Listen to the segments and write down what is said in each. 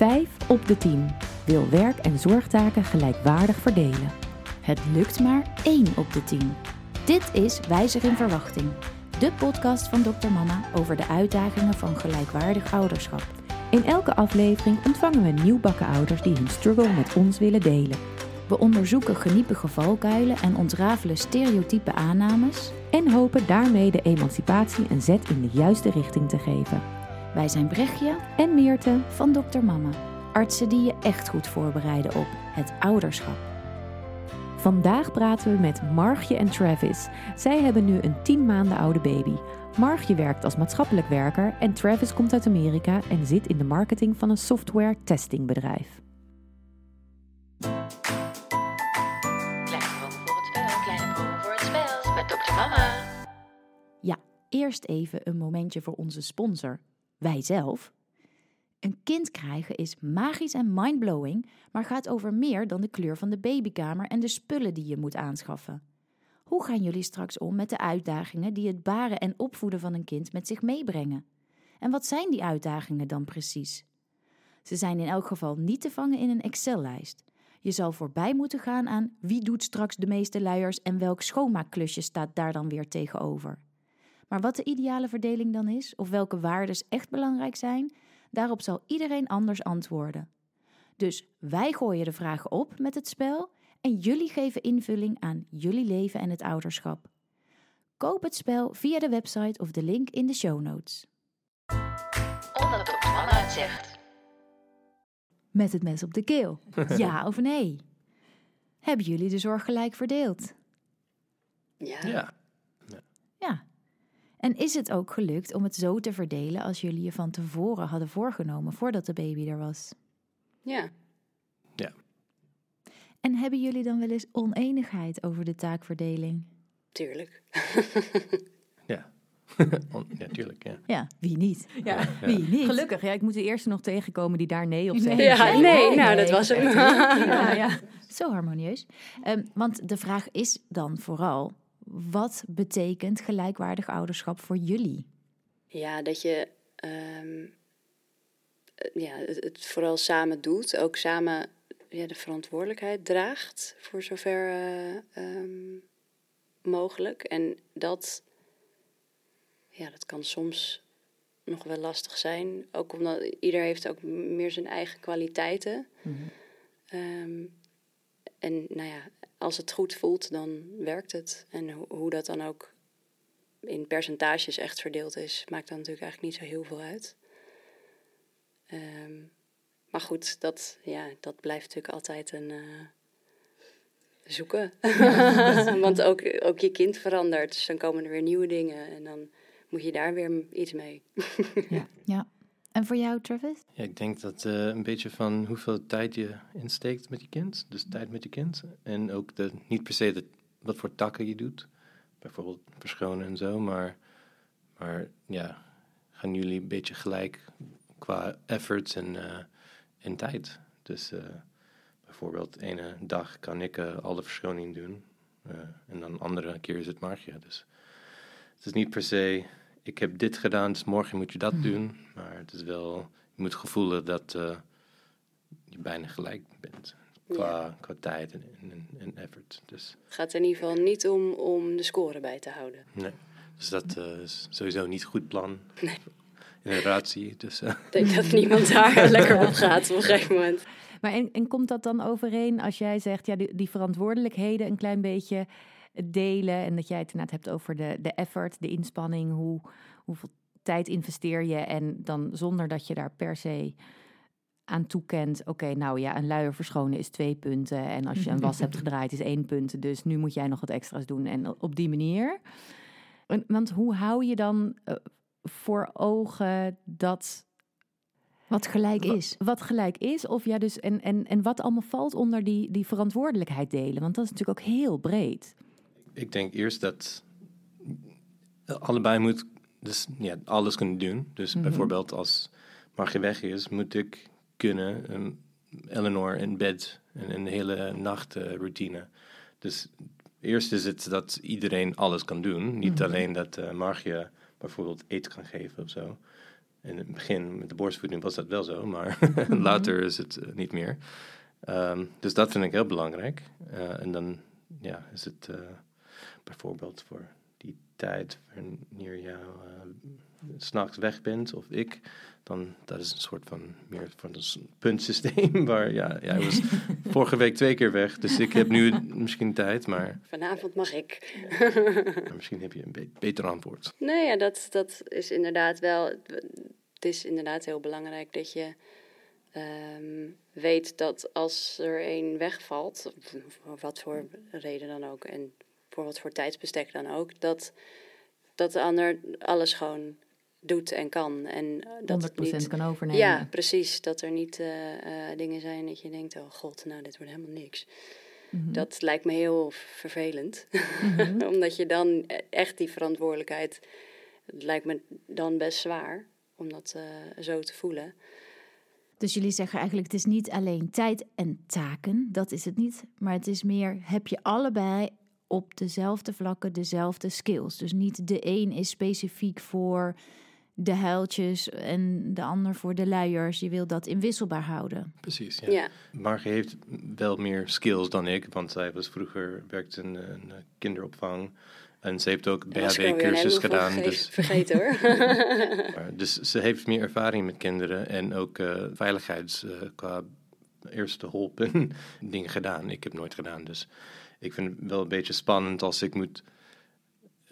Vijf op de tien wil werk- en zorgtaken gelijkwaardig verdelen. Het lukt maar 1 op de 10. Dit is Wijzer in Verwachting, de podcast van Dr. Mama over de uitdagingen van gelijkwaardig ouderschap. In elke aflevering ontvangen we nieuwbakken ouders die hun struggle met ons willen delen. We onderzoeken geniepige valkuilen en ontrafelen stereotype aannames. En hopen daarmee de emancipatie een zet in de juiste richting te geven. Wij zijn Brechtje En Meerte, van Dr. Mama, artsen die je echt goed voorbereiden op het ouderschap. vandaag praten we met Margje en Travis. Zij hebben nu een 10 maanden oude baby. Margje werkt als maatschappelijk werker en Travis komt uit Amerika en zit in de marketing van een software testingbedrijf. Kleine proeven voor het spel, kleine proeven voor het spel. Met dokter Mama. Ja, eerst even een momentje voor onze sponsor, wij zelf. Een kind krijgen is magisch en mindblowing, maar gaat over meer dan de kleur van de babykamer en de spullen die je moet aanschaffen. Hoe gaan jullie straks om met de uitdagingen die het baren en opvoeden van een kind met zich meebrengen? En wat zijn die uitdagingen dan precies? Ze zijn in elk geval niet te vangen in een Excel-lijst. Je zal voorbij moeten gaan aan wie doet straks de meeste luiers en welk schoonmaakklusje staat daar dan weer tegenover. Maar wat de ideale verdeling dan is, of welke waardes echt belangrijk zijn, daarop zal iedereen anders antwoorden. Dus wij gooien de vragen op met het spel en jullie geven invulling aan jullie leven en het ouderschap. Koop het spel via de website of de link in de show notes. Zegt. Met het mes op de keel. Ja of nee? Hebben jullie de zorg gelijk verdeeld? Ja. Ja. Ja. En is het ook gelukt om het zo te verdelen als jullie je van tevoren hadden voorgenomen voordat de baby er was? Ja. En hebben jullie dan wel eens oneenigheid over de taakverdeling? Tuurlijk. Ja. On- ja, tuurlijk, ja. Ja, wie niet? Ja, Wie niet? gelukkig. Ja, ik moet de eerste nog tegenkomen die daar nee op zegt. Nee. Ja, nee, nee, nou, dat was hem. Ja, ja. Zo harmonieus. Ehm, want de vraag is dan vooral: wat betekent gelijkwaardig ouderschap voor jullie? Ja, dat je ehm, eh, ja, het, het vooral samen doet. Ook samen ja, de verantwoordelijkheid draagt, voor zover eh, ehm, mogelijk. En dat, ja, dat kan soms nog wel lastig zijn. Ook omdat ieder heeft ook meer zijn eigen kwaliteiten. Ehm, en nou ja, als het goed voelt, dan werkt het. En ho- hoe dat dan ook in percentages echt verdeeld is, maakt dan natuurlijk eigenlijk niet zo heel veel uit. Ehm, maar goed, dat, ja, dat blijft natuurlijk altijd een eh, zoeken. Want ook, ook je kind verandert, dus dan komen er weer nieuwe dingen en dan moet je daar weer iets mee. Ja. En voor jou, Travis? Ja, ik denk dat eh, een beetje van hoeveel tijd je insteekt met je kind. Dus tijd met je kind. En ook de, niet per se wat voor takken je doet. Bijvoorbeeld verschonen en zo. Maar, maar ja, gaan jullie een beetje gelijk qua efforts en, eh, en tijd. Dus eh, bijvoorbeeld ene dag kan ik alle verschoning doen. en dan andere keer is het Margje. Dus het is niet per se ik heb dit gedaan, dus morgen moet je dat doen. Maar het is wel, je moet gevoelen dat eh, je bijna gelijk bent. Qua, qua tijd en, en, en effort. Dus, Het gaat in ieder geval niet om, om de score bij te houden. nee. dus dat eh, is sowieso niet goed plan. Nee. In een relatie. Dus, eh, Ik denk dat niemand daar lekker op gaat op een gegeven moment. Maar en, en komt dat dan overeen als jij zegt, ja, die, die verantwoordelijkheden een klein beetje delen en dat jij het inderdaad hebt over de, de effort, de inspanning, hoe, hoeveel tijd investeer je en dan zonder dat je daar per se aan toekent, oké, nou ja, een luier verschonen is twee punten en als je een was hebt gedraaid is één punt, dus nu moet jij nog wat extra's doen en op die manier. Want hoe hou je dan eh, voor ogen dat Wat gelijk is. Wat gelijk is, of ja, dus en, en, en wat allemaal valt onder die, die verantwoordelijkheid delen. Want dat is natuurlijk ook heel breed. Ik denk eerst dat allebei moet dus, ja, alles kunnen doen. Dus Mhm. bijvoorbeeld als Margie weg is, moet ik kunnen um, Eleanor in bed en een hele nacht eh, routine. Dus eerst is het dat iedereen alles kan doen. Niet Mhm. alleen dat eh Margie bijvoorbeeld eten kan geven of zo. In het begin met de borstvoeding was dat wel zo, maar Mhm. later is het eh, niet meer. Ehm, dus dat vind ik heel belangrijk. En dan ja, is het bijvoorbeeld voor die tijd wanneer je s'nachts weg bent of ik, dan dat is een soort van meer van een puntsysteem waar ja, jij was vorige week twee keer weg, dus ik heb nu misschien tijd, maar, Vanavond mag ik. maar misschien heb je een be- beter antwoord. Nee, ja, dat, dat is inderdaad wel. Het is inderdaad heel belangrijk dat je ehm, weet dat als er één wegvalt, voor wat voor reden dan ook en voor wat voor tijdsbestek dan ook, dat, dat de ander alles gewoon doet en kan. En dat 100% het niet. kan overnemen. Ja, precies. Dat er niet eh, eh, dingen zijn dat je denkt: oh god, nou, dit wordt helemaal niks. Mhm. Dat lijkt me heel vervelend. Mhm. Omdat je dan e- echt die verantwoordelijkheid. Het lijkt me dan best zwaar om dat eh, zo te voelen. Dus jullie zeggen eigenlijk, het is niet alleen tijd en taken, dat is het niet. Maar het is meer, heb je allebei op dezelfde vlakken dezelfde skills. Dus niet de een is specifiek voor de huiltjes en de ander voor de luiers. Je wil dat inwisselbaar houden. Precies, Ja, ja. Marge heeft wel meer skills dan ik, want zij was vroeger werkte in een eh, kinderopvang. En ze heeft ook BHW-cursus gedaan. Dus, Vergeten hoor. maar- dus ze heeft meer ervaring met kinderen en ook eh, veiligheids eh, qua eerste hulp en dingen gedaan. Ik heb nooit gedaan, dus ik vind het wel een beetje spannend als ik moet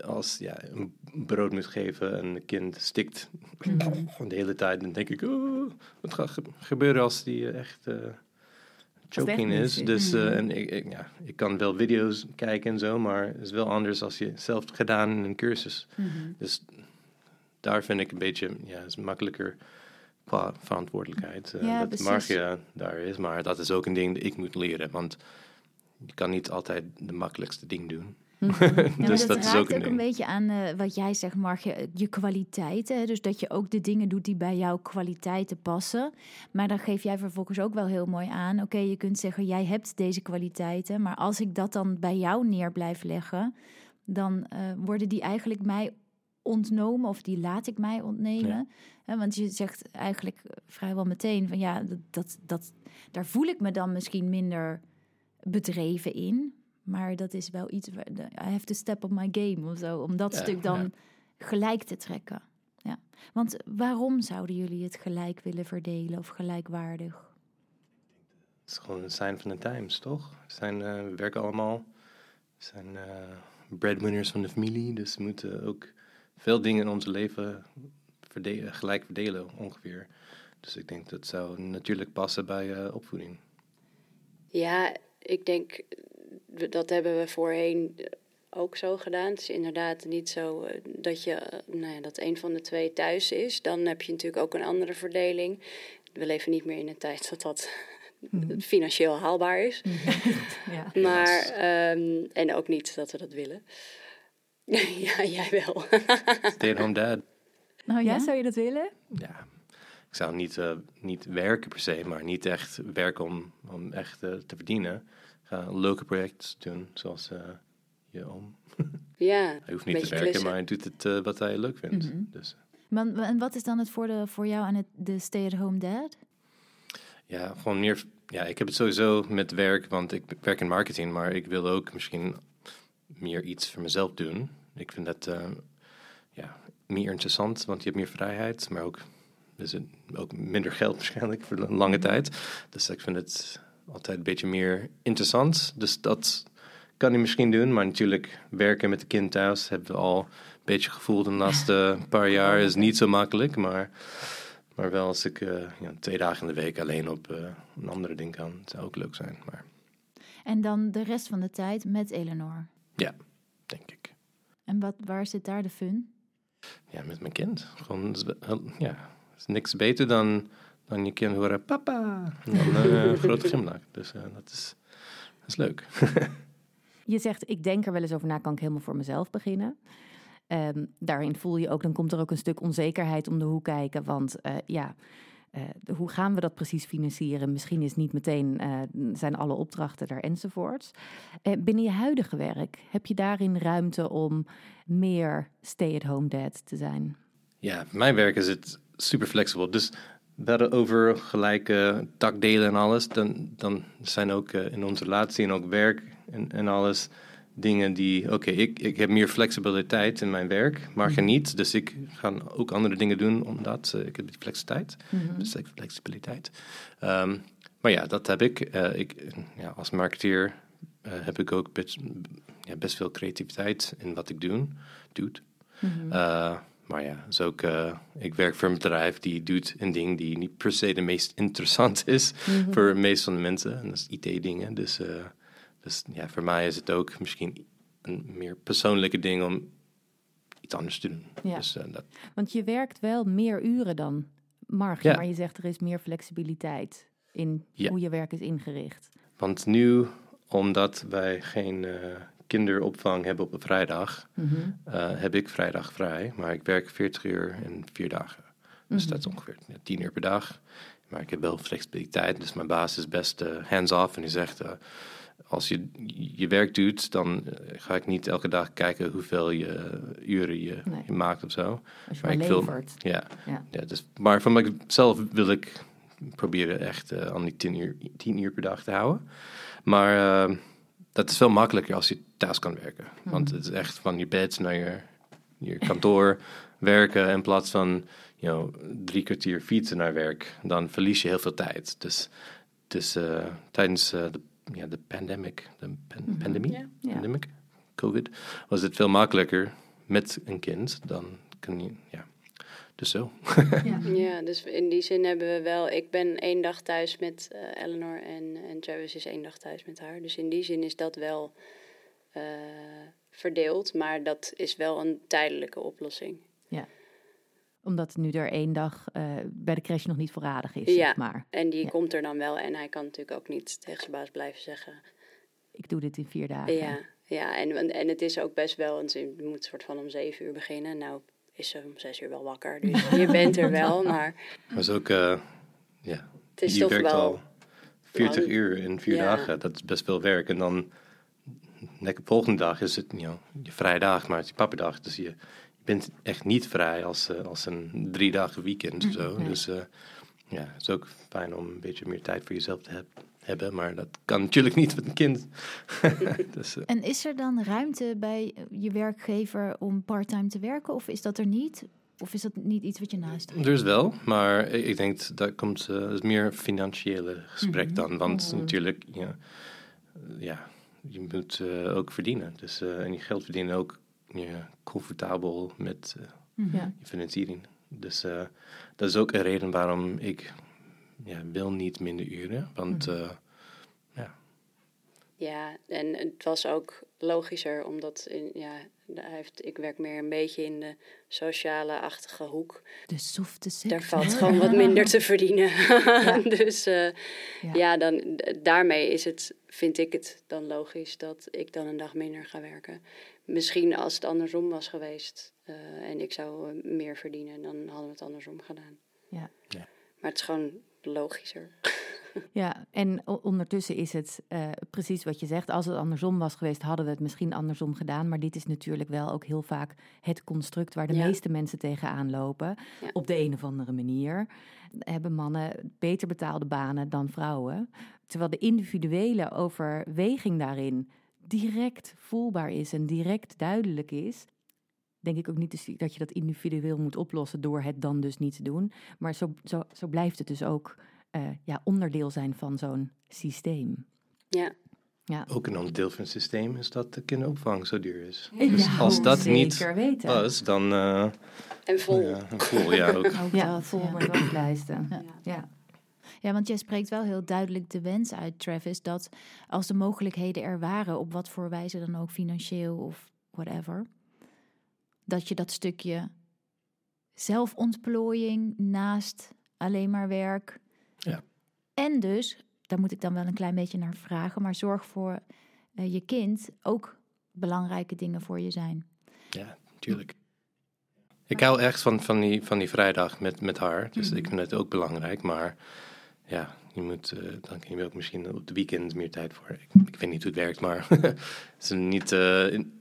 als ja, een brood moet geven en een kind stikt de hele tijd. Dan denk ik, oh, wat gaat ge- gebeuren als die eh, echt eh, choking echt is. mis is. Dus Mhm. eh, en ik, ik, ja, ik kan wel video's kijken en zo, maar het is wel anders als je zelf gedaan in een cursus. Dus daar vind ik een beetje, ja, is makkelijker qua verantwoordelijkheid. eh, Ja, dat precies. Margia daar is, maar dat is ook een ding dat ik moet leren, want je kan niet altijd de makkelijkste ding doen. Ja, maar dus dat, is raakt ook een ook een ding. beetje aan eh, wat jij zegt, Marge, je kwaliteiten. Dus dat je ook de dingen doet die bij jouw kwaliteiten passen. Maar dan geef jij vervolgens ook wel heel mooi aan. Oké, je kunt zeggen, jij hebt deze kwaliteiten. Maar als ik dat dan bij jou neer blijf leggen, dan eh, worden die eigenlijk mij ontnomen of die laat ik mij ontnemen. Want je zegt eigenlijk vrijwel meteen van ja, dat, dat, dat, daar voel ik me dan misschien minder bedreven in. Maar dat is wel iets waar de- I have to step up my game of zo. Om dat Ja, stuk dan ja. gelijk te trekken. Ja. Want waarom zouden jullie het gelijk willen verdelen of gelijkwaardig? Het is gewoon een sign van de times, toch? We, zijn, eh, we werken allemaal. We zijn eh, breadwinners van de familie. Dus we moeten ook veel dingen in ons leven verdelen, gelijk verdelen, ongeveer. Dus ik denk dat zou natuurlijk passen bij eh, opvoeding. Ja, ik denk dat hebben we voorheen ook zo gedaan. Het is inderdaad niet zo eh, dat je eh, nou ja, dat een van de twee thuis is. Dan heb je natuurlijk ook een andere verdeling. We leven niet meer in een tijd dat dat financieel haalbaar is. Ja. Maar, ehm, en ook niet dat we dat willen. ja, jij wel. Stay-at-home dad. Nou ja, zou je dat willen? Ja, ik zou niet, eh, niet werken per se, maar niet echt werken om, om echt eh, te verdienen. Ga leuke projecten doen, zoals eh, je oom. ja, Hij hoeft niet te werken, klussen. maar hij doet het eh, wat hij leuk vindt. Mhm. Dus Maar, en wat is dan het voordeel voor jou aan het, de stay-at-home dad? ja, gewoon meer. Ja, ik heb het sowieso met werk, want ik werk in marketing, maar ik wil ook misschien meer iets voor mezelf doen. Ik vind dat eh, ja, meer interessant, want je hebt meer vrijheid, maar ook, dus het- ook minder geld waarschijnlijk voor een lange tijd. Dus ik vind het altijd een beetje meer interessant. Dus dat kan ik misschien doen, maar natuurlijk werken met de kind thuis hebben we al een beetje gevoeld de laatste paar jaar is niet zo makkelijk, maar, maar wel als ik eh, ja, twee dagen in de week alleen op eh, een andere ding kan, zou ook leuk zijn. Maar En dan de rest van de tijd met Eleanor. ja, denk ik. En wat, waar zit daar de fun? Ja, met mijn kind. Gewoon, ja, is niks beter dan, dan je kind horen, papa. En dan eh, een grote glimlach. Dus eh, dat, is, dat is leuk. Je zegt, ik denk er wel eens over na, kan ik helemaal voor mezelf beginnen. Ehm, daarin voel je ook, dan komt er ook een stuk onzekerheid om de hoek kijken. Want eh, ja, eh, de- hoe gaan we dat precies financieren? Misschien is niet meteen, eh, zijn alle opdrachten er enzovoorts. Binnen je huidige werk, heb je daarin ruimte om meer stay-at-home dad te zijn? Ja, mijn werk is het super flexibel. Dus hadden over gelijke takdelen en alles. Dan, dan zijn ook eh, in onze relatie en ook werk en, en alles dingen die... Oké, ik, ik heb meer flexibiliteit in mijn werk, maar geniet. Dus ik ga ook andere dingen doen omdat eh, ik heb die flexibiliteit. Mhm. Dus flexibiliteit. Ehm, maar ja, dat heb ik. Eh, ik ja, als marketeer heb ik ook best, ja, best veel creativiteit in wat ik doe. Doet. Maar ja, dus ook, eh, ik werk voor een bedrijf die doet een ding die niet per se de meest interessant is Mhm. voor de meeste van de mensen. En dat is IT-dingen. Dus, eh, dus ja, voor mij is het ook misschien een meer persoonlijke ding om iets anders te doen. Ja. Dus eh, dat, Want je werkt wel meer uren dan Marg, Ja. maar je zegt er is meer flexibiliteit in Ja. hoe je werk is ingericht. want nu, omdat wij geen kinderopvang hebben op een vrijdag, Mhm. eh, heb ik vrijdag vrij. Maar ik werk 40 uur in vier dagen. Dus Mhm. dat is ongeveer ja, 10 uur per dag. Maar ik heb wel flexibiliteit. Dus mijn baas is best eh, hands-off. En die zegt, eh, als je je werk doet, dan ga ik niet elke dag kijken hoeveel je, uren je, Nee. je maakt of zo. Als je Maar maar ik wil-. Ja, Ja. ja dus, maar van mezelf wil ik proberen echt aan die 10 uur, 10 uur per dag te houden. Maar dat is veel makkelijker als je thuis kan werken. Want het is echt van je bed naar je, je kantoor werken in plaats van you know, drie kwartier fietsen naar werk. Dan verlies je heel veel tijd. Dus, dus tijdens eh, de, ja, de pandemic, de pan- pandemie, pandemic, COVID, was het veel makkelijker met een kind. Dan kan je, ja, dus zo. Ja, dus in die zin hebben we wel. Ik ben één dag thuis met eh, Eleanor en, en Travis is één dag thuis met haar. Dus in die zin is dat wel eh, verdeeld, maar dat is wel een tijdelijke oplossing. Omdat nu er één dag eh, bij de crash nog niet voorradig is, Ja. zeg maar. En die Ja. komt er dan wel en hij kan natuurlijk ook niet tegen zijn baas blijven zeggen. Ik doe dit in vier dagen. Ja, ja en, en het is ook best wel, want je moet soort van om zeven uur beginnen. Nou is ze om zes uur wel wakker, dus je bent er wel, maar Maar is ook, eh, ja, het is je toch werkt wel... al 40 lang. uur in vier Ja. dagen. Dat is best veel werk. En dan de volgende dag is het you know, je vrije dag, maar het is je pappendag. Dus je, je bent echt niet vrij als, eh, als een drie dagen weekend of zo. Dus eh, ja, het is ook fijn om een beetje meer tijd voor jezelf te heb- hebben. Maar dat kan natuurlijk niet met een kind. dus, eh, En is er dan ruimte bij je werkgever om parttime te werken? Of is dat er niet? Of is dat niet iets wat je naast Er is wel, maar ik ik denk dat komt eh, is meer financiële gesprek dan. Want Mhm. natuurlijk, ja, ja, je moet eh, ook verdienen. Dus, eh, en je geld verdienen ook ja, comfortabel met eh, Ja. je financiering. Dus eh, dat is ook een reden waarom ik ja, wil niet minder uren. Want eh, Ja, en het was ook logischer, omdat in, ja, hij heeft, ik werk meer een beetje in de sociale-achtige hoek. De softe sector. Daar valt gewoon wat minder te verdienen. dus eh, Ja. ja, dan, daarmee is het, vind ik het dan logisch dat ik dan een dag minder ga werken. Misschien als het andersom was geweest eh, en ik zou meer verdienen, dan hadden we het andersom gedaan. Ja. Ja. Maar het is gewoon logischer. Ja, en ondertussen is het eh, precies wat je zegt. Als het andersom was geweest, hadden we het misschien andersom gedaan. Maar dit is natuurlijk wel ook heel vaak het construct waar de Ja. meeste mensen tegenaan lopen. Ja. Op de een of andere manier hebben mannen beter betaalde banen dan vrouwen. Terwijl de individuele overweging daarin direct voelbaar is en direct duidelijk is. Denk ik ook niet dus dat je dat individueel moet oplossen door het dan dus niet te doen. Maar zo, zo, zo blijft het dus ook eh, ja, onderdeel zijn van zo'n systeem. Ja, ook een onderdeel van het systeem is dat de kinderopvang zo duur is. Ja, Dus als dat niet weten. was, dan... eh, en vol. ja, vol, ja, ook. Ook Ja, dat, vol ja. met waslijsten. Ja. Ja. Ja, want jij spreekt wel heel duidelijk de wens uit, Travis, dat als de mogelijkheden er waren, op wat voor wijze dan ook, financieel of whatever, dat je dat stukje zelfontplooiing naast alleen maar werk. Ja. En dus, daar moet ik dan wel een klein beetje naar vragen, maar zorg voor eh, je kind ook belangrijke dingen voor je zijn. Ja, tuurlijk. Ik hou echt van, van, die, van die vrijdag met, met haar. Dus ik vind het ook belangrijk. Maar ja, je moet, eh, dan kun je ook misschien op de weekend meer tijd voor. Ik, ik weet niet hoe het werkt, maar het is niet, eh, in-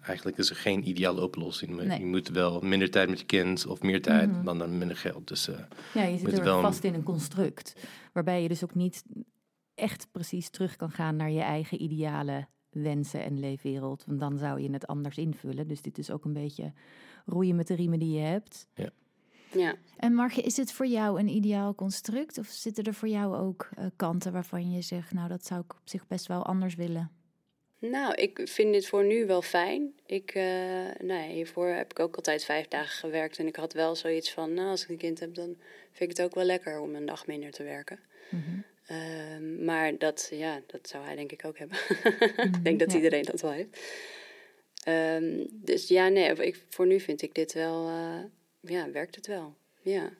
eigenlijk is er geen ideale oplossing. Maar Nee. Je moet wel minder tijd met je kind of meer tijd, Mhm. dan, dan minder geld. Dus eh, Ja, je zit Moet er wel vast in een construct. Waarbij je dus ook niet echt precies terug kan gaan naar je eigen ideale wensen en leefwereld. Want dan zou je het anders invullen. Dus dit is ook een beetje roeien met de riemen die je hebt. Ja. En Margje, is het voor jou een ideaal construct? Of zitten er voor jou ook eh, kanten waarvan je zegt, nou dat zou ik op zich best wel anders willen? Nou, ik vind dit voor nu wel fijn. Ik, eh, nee, hiervoor heb ik ook altijd vijf dagen gewerkt. En ik had wel zoiets van, nou, als ik een kind heb, dan vind ik het ook wel lekker om een dag minder te werken. Mhm. Ehm, maar dat, ja, dat zou hij denk ik ook hebben. ik denk dat Ja. iedereen dat wel heeft. Ehm, dus ja, nee, ik, voor nu vind ik dit wel, eh, ja, werkt het wel. Ja.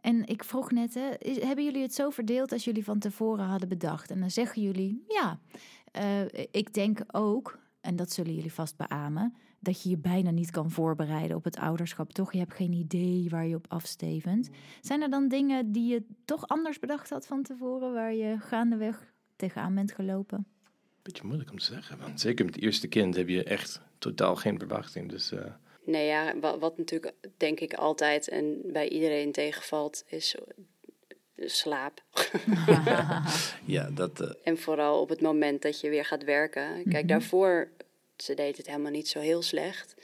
En ik vroeg net, hè, is- hebben jullie het zo verdeeld als jullie van tevoren hadden bedacht? En dan zeggen jullie, ja, eh, ik denk ook, en dat zullen jullie vast beamen, dat je je bijna niet kan voorbereiden op het ouderschap. Toch, je hebt geen idee waar je op afstevend. Zijn er dan dingen die je toch anders bedacht had van tevoren, waar je gaandeweg tegenaan bent gelopen? beetje moeilijk om te zeggen. Want zeker met het eerste kind heb je echt totaal geen verwachting. Dus eh, Nee, ja, wat, wat natuurlijk denk ik altijd en bij iedereen tegenvalt, is slaap. ja, dat... eh, En vooral op het moment dat je weer gaat werken. Kijk, daarvoor, ze deed het helemaal niet zo heel slecht.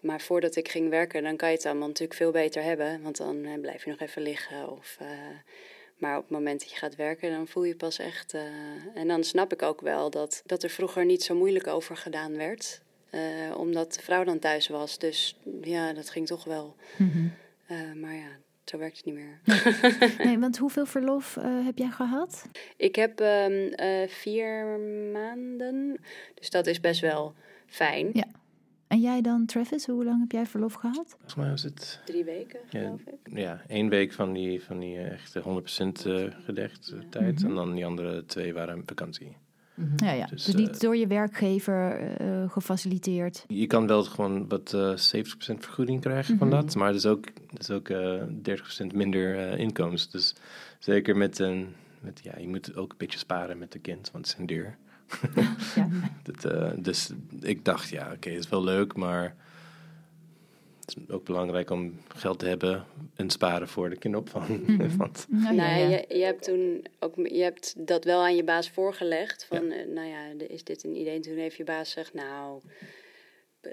Maar voordat ik ging werken, dan kan je het allemaal natuurlijk veel beter hebben. Want dan eh, blijf je nog even liggen. Of, eh, maar op het moment dat je gaat werken, dan voel je pas echt... en dan snap ik ook wel dat, dat er vroeger niet zo moeilijk over gedaan werd. omdat de vrouw dan thuis was. Dus ja, dat ging toch wel. Eh, maar ja, zo werkt het niet meer. Nee, want hoeveel verlof eh, heb jij gehad? Ik heb ehm, eh, vier maanden, dus dat is best wel fijn. Ja. En jij dan, Travis, hoe lang heb jij verlof gehad? volgens mij was het Drie weken, ja, geloof ik. ja, één week van die, van die echte 100% eh gedekt tijd. En dan die andere twee waren vakantie. Ja, ja. Dus, Dus, eh, niet door je werkgever eh, gefaciliteerd. Je kan wel gewoon wat eh 70% vergoeding krijgen van dat. Maar het is ook, het is ook eh 30% minder eh, inkomens. Dus zeker met een... Met, ja, je moet ook een beetje sparen met de kind, want het is een duur. Ja. Dat, eh, dus ik dacht, ja, oké, het is wel leuk, maar het is ook belangrijk om geld te hebben en sparen voor de kinderopvang. Want, Nou, ja, nou, ja. Je, je hebt toen ook, je hebt dat wel aan je baas voorgelegd. Van, eh, nou ja, de- is dit een idee? En toen heeft je baas gezegd, nou, eh,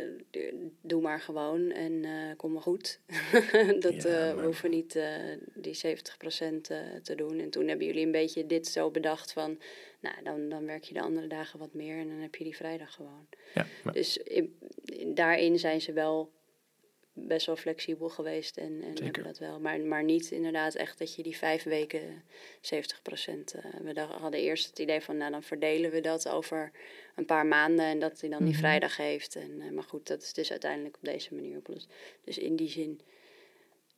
doe maar gewoon en eh, kom maar goed. dat Ja, eh, we hoeven niet eh, die 70% eh, te doen. En toen hebben jullie een beetje dit zo bedacht van, nou, dan, dan werk je de andere dagen wat meer en dan heb je die vrijdag gewoon. ja, maar, Dus in- in- daarin zijn ze wel best wel flexibel geweest en, en Zeker. hebben dat wel. Maar, maar niet inderdaad echt dat je die vijf weken 70 procent... we dacht- hadden eerst het idee van, nou dan verdelen we dat over een paar maanden... en dat hij dan die vrijdag heeft. En, eh, maar goed, dat is dus uiteindelijk op deze manier opgelost. Dus in die zin,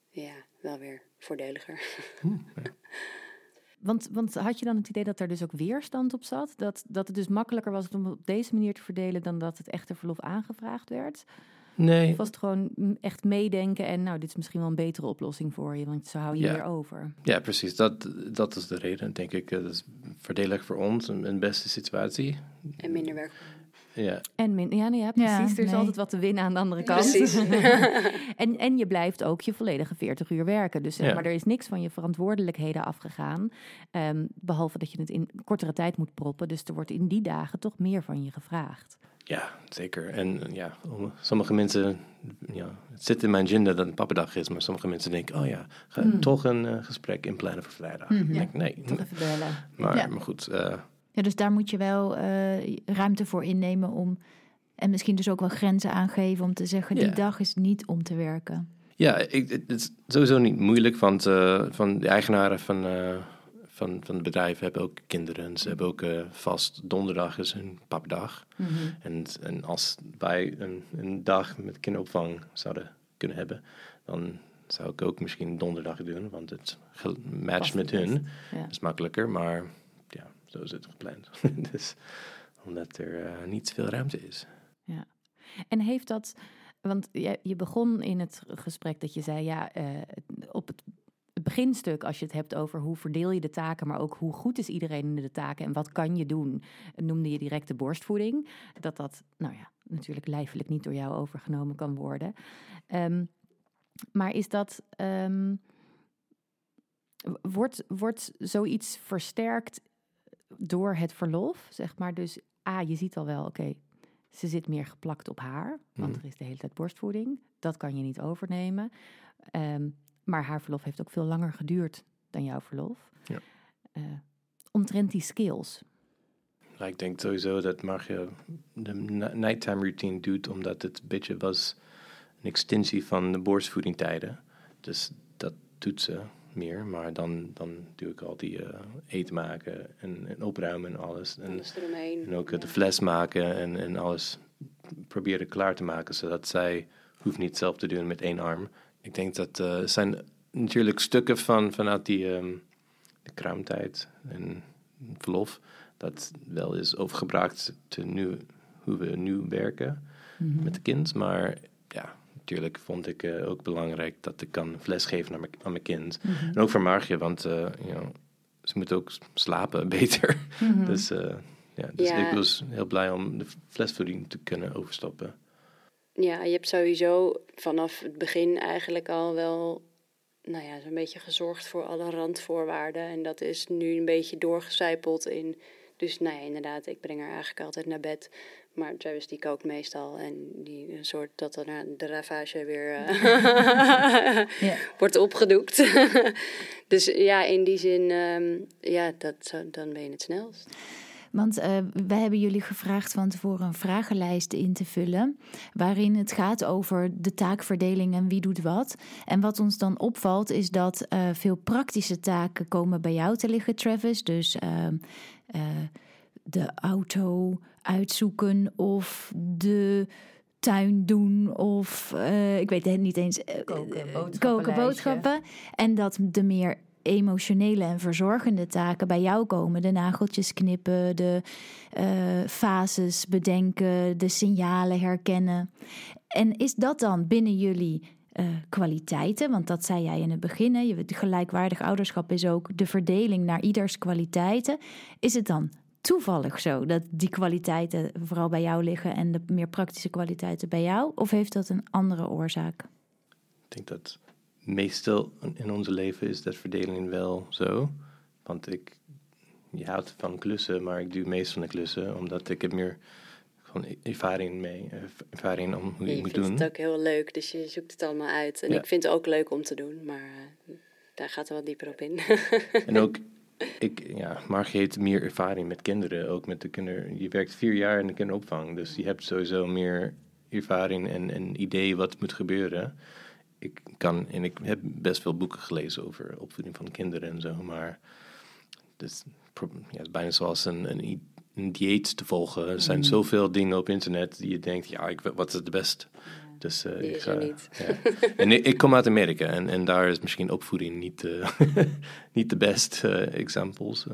ja, wel weer voordeliger. Want, want had je dan het idee dat er dus ook weerstand op zat? Dat, dat het dus makkelijker was om op deze manier te verdelen dan dat het echte verlof aangevraagd werd? Nee, Of was het gewoon echt meedenken en nou, dit is misschien wel een betere oplossing voor je, want zo hou je Ja. weer over. ja, precies. Dat, dat is de reden, denk ik. Dat is voordelig voor ons, een, een beste situatie. en minder werk. Ja, En min, ja, nee, ja, Ja, precies. er is nee. altijd wat te winnen aan de andere kant. Precies. en, en je blijft ook je volledige 40 uur werken. Dus zeg Ja. maar, er is niks van je verantwoordelijkheden afgegaan. Ehm, behalve dat je het in kortere tijd moet proppen. Dus er wordt in die dagen toch meer van je gevraagd. Ja, zeker. En eh, ja, om- sommige mensen, ja, het zit in mijn agenda dat het pappendag is, maar sommige mensen denken, oh ja, ga toch een eh, gesprek inplannen voor vrijdag. Ik denk, nee, Toch even bellen. maar, Ja. maar goed, eh, Ja, dus daar moet je wel ruimte voor innemen om. En misschien dus ook wel grenzen aangeven om te zeggen: die Ja. dag is niet om te werken. Ja, ik, het is sowieso niet moeilijk, want van de eigenaren van, van, van het bedrijf hebben ook kinderen. En ze hebben ook eh, vast donderdag is hun papdag. en, en als wij een, een dag met kinderopvang zouden kunnen hebben, dan zou ik ook misschien donderdag doen, want het matcht met hun. ja. Is makkelijker, maar ja, zo is het gepland. dus, omdat er eh, niet veel ruimte is. En heeft dat, want je, je begon in het gesprek dat je zei, ja, eh, op het beginstuk, als je het hebt over hoe verdeel je de taken, maar ook hoe goed is iedereen in de taken en wat kan je doen, noemde je direct de borstvoeding. Dat dat, nou ja, natuurlijk lijfelijk niet door jou overgenomen kan worden. Ehm, maar is dat. ehm, wordt, wordt zoiets versterkt door het verlof? Zeg maar, dus A, je ziet al wel, oké, ze zit meer geplakt op haar, want Mhm. er is de hele tijd borstvoeding. Dat kan je niet overnemen. Ehm, maar haar verlof heeft ook veel langer geduurd dan jouw verlof. Ja. Eh, omtrent die skills. Nou, ik denk sowieso dat Marge de nighttime routine doet, omdat het een beetje was een extensie van de borstvoedingtijden. Dus dat doet ze meer, maar dan, dan doe ik al die eh, eten maken en, en opruimen en alles. En, Alles en ook eh, de fles maken en, en alles proberen klaar te maken, zodat zij hoeft niet zelf te doen met één arm. Ik denk dat eh zijn natuurlijk stukken van, vanuit die ehm, de kraamtijd en verlof, dat wel is overgebracht te nu, hoe we nu werken met de kind. Maar ja, natuurlijk vond ik eh, ook belangrijk dat ik kan fles geven aan mijn, aan mijn kind. En ook voor Margje, want eh, you know, ze moet ook slapen beter. Dus, eh, ja, dus Ja. ik was heel blij om de flesvoeding te kunnen overstoppen. Ja, je hebt sowieso vanaf het begin eigenlijk al wel, nou ja, zo'n beetje gezorgd voor alle randvoorwaarden. En dat is nu een beetje doorgecijpeld in. Dus nou ja, inderdaad, ik breng haar eigenlijk altijd naar bed. Maar Travis die kookt meestal en die een soort dat er na de ravage weer eh, Ja. wordt opgedoekt. dus ja, in die zin, ehm, ja, dat, dan ben je het snelst. Want eh, wij hebben jullie gevraagd van tevoren een vragenlijst in te vullen. Waarin het gaat over de taakverdeling en wie doet wat. En wat ons dan opvalt is dat eh, veel praktische taken komen bij jou te liggen, Travis. Dus ehm, eh, de auto uitzoeken of de tuin doen of ik weet het niet eens. Koken, boodschappenlijstje. koken, boodschappen. En dat de meer emotionele en verzorgende taken bij jou komen. De nageltjes knippen, de eh, fases bedenken, de signalen herkennen. En is dat dan binnen jullie eh, kwaliteiten? Want dat zei jij in het begin. Je, gelijkwaardig ouderschap is ook de verdeling naar ieders kwaliteiten. Is het dan toevallig zo dat die kwaliteiten vooral bij jou liggen en de meer praktische kwaliteiten bij jou? Of heeft dat een andere oorzaak? Ik denk dat meestal in onze leven is dat verdeling wel zo. Want ik je houdt van klussen, maar ik doe meest van de klussen, omdat ik heb meer gewoon ervaring mee, ervaring om hoe je moet vindt doen. het ook heel leuk, dus je zoekt het allemaal uit. En Ja. ik vind het ook leuk om te doen, maar eh, daar gaat er wat dieper op in. En ook, ik, ja, Margie heeft meer ervaring met kinderen, ook met de kinderen. Je werkt vier jaar in de kinderopvang, dus je hebt sowieso meer ervaring en een idee wat moet gebeuren. Ik kan, en ik heb best veel boeken gelezen over opvoeding van kinderen en zo, maar dus, ja, het is bijna zoals een, een, i- een dieet te volgen. Er zijn zoveel dingen op internet die je denkt, ja, ik, wat is het best? Dus, Die ik is. Ja. En ik, ik kom uit Amerika en, en daar is misschien opvoeding niet, eh, niet de best eh, examples,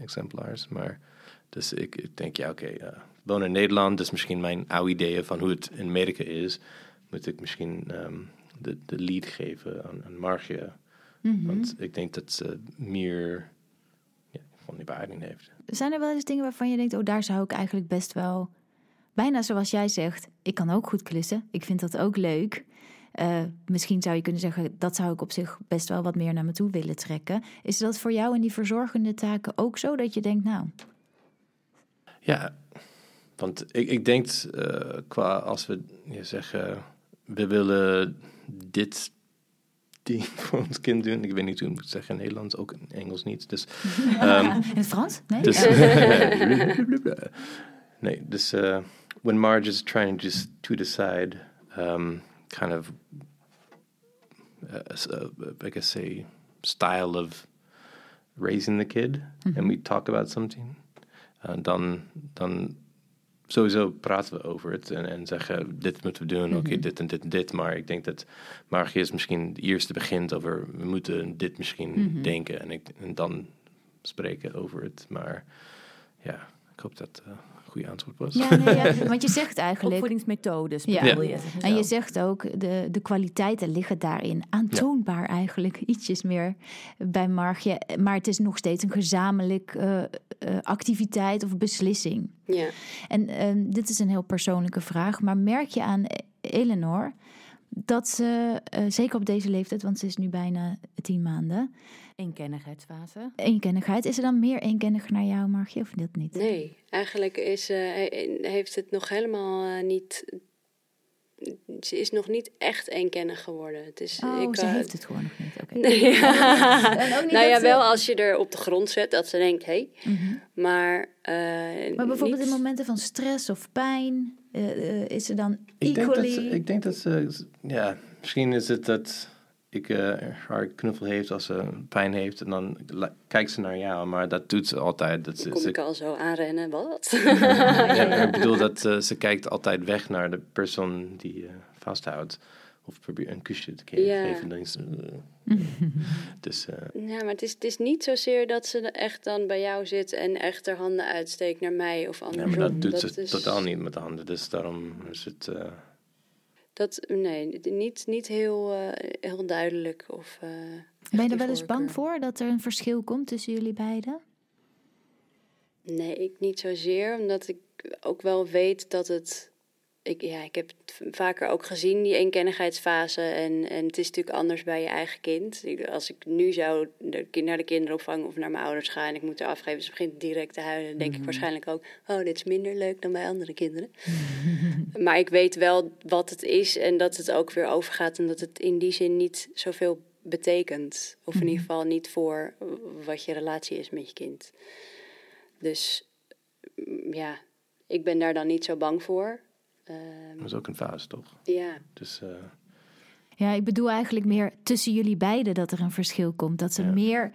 exemplaars. Maar dus ik, ik denk, ja, oké, eh, wonen in Nederland, dus misschien mijn oude ideeën van hoe het in Amerika is, moet ik misschien ehm, de, de lead geven aan, aan Margie. Want ik denk dat ze meer ja, van die waarden heeft. Zijn er wel eens dingen waarvan je denkt, oh, daar zou ik eigenlijk best wel, bijna zoals jij zegt, ik kan ook goed klussen. Ik vind dat ook leuk. Eh, misschien zou je kunnen zeggen, dat zou ik op zich best wel wat meer naar me toe willen trekken. Is dat voor jou in die verzorgende taken ook zo dat je denkt, nou, Ja, want ik, ik denk eh, qua als we ja, zeggen, we willen dit ding voor ons kind doen. Ik weet niet hoe ik moet zeggen in Nederlands, ook in Engels niet. Dus, ehm, in het Frans? Nee? dus nee, dus uh, when Marge is trying just to decide um, kind of, uh, uh, I guess say, style of raising the kid, and we talk about something, uh, dan, dan sowieso praten we over het en, en zeggen dit moeten we doen, oké, dit en dit en dit. Maar ik denk dat Margie is misschien de eerste begint over we moeten dit misschien denken en, ik, en dan spreken over het. Maar ja, ik hoop dat het goede antwoord was. Ja, nee, ja, want je zegt eigenlijk... Opvoedingsmethodes Ja. bedoel Ja. je. En je zegt ook, de, de kwaliteiten liggen daarin aantoonbaar eigenlijk. Ietsjes meer bij Margje. Maar het is nog steeds een gezamenlijk eh, eh, activiteit of beslissing. Ja. En ehm, dit is een heel persoonlijke vraag. Maar merk je aan Eleanor dat ze, eh, zeker op deze leeftijd, want ze is nu bijna tien maanden, Eenkennigheidsfase. eenkennigheid. Is ze dan meer eenkenniger naar jou, Margje, of dat niet? Nee, eigenlijk is, eh, he- heeft het nog helemaal eh, niet. Ze is nog niet echt eenkennig geworden. Het is, Oh, ik, ze eh, heeft het gewoon nog niet. Oké. Nee, ja. En ook niet nou ja, ze- wel als je er op de grond zet, dat ze denkt, hé. Mhm. Maar, eh, Maar bijvoorbeeld niet- in momenten van stress of pijn, is ze dan Ik denk, dat ze, ik denk dat ze, ja, misschien is het dat ik eh, haar knuffel heeft als ze pijn heeft en dan kijkt ze naar jou, maar dat doet ze altijd. Dat ze, kom ze- ik al zo aanrennen, wat? ja, ik bedoel dat eh, ze kijkt altijd weg naar de persoon die eh, vasthoudt. Of probeert een kusje te ge- Ja. geven. Dan is ze, eh, dus Ja, maar het is, het is niet zozeer dat ze echt dan bij jou zit en echt haar handen uitsteekt naar mij of ja, andersom. maar dat doet ze is- totaal niet met de handen. Dus daarom is het... Dat, nee, niet, niet heel, eh, heel duidelijk. Of, eh, Ben je er wel eens bang voor dat er een verschil komt tussen jullie beiden? Nee, ik niet zozeer, omdat ik ook wel weet dat het. Ik, ja, ik heb het vaker ook gezien, die eenkennigheidsfase. En, en het is natuurlijk anders bij je eigen kind. Als ik nu zou de, naar de kinderopvang of naar mijn ouders ga en ik moet er afgeven, ze begint direct te huilen, dan denk ik waarschijnlijk ook: Oh, dit is minder leuk dan bij andere kinderen. maar ik weet wel wat het is en dat het ook weer overgaat en dat het in die zin niet zoveel betekent. Of in ieder geval niet voor wat je relatie is met je kind. Dus mm, ja, ik ben daar dan niet zo bang voor. Ehm, dat is ook een fase, toch? ja, Dus eh, Ja, ik bedoel eigenlijk meer tussen jullie beiden dat er een verschil komt. Dat ze Ja. meer...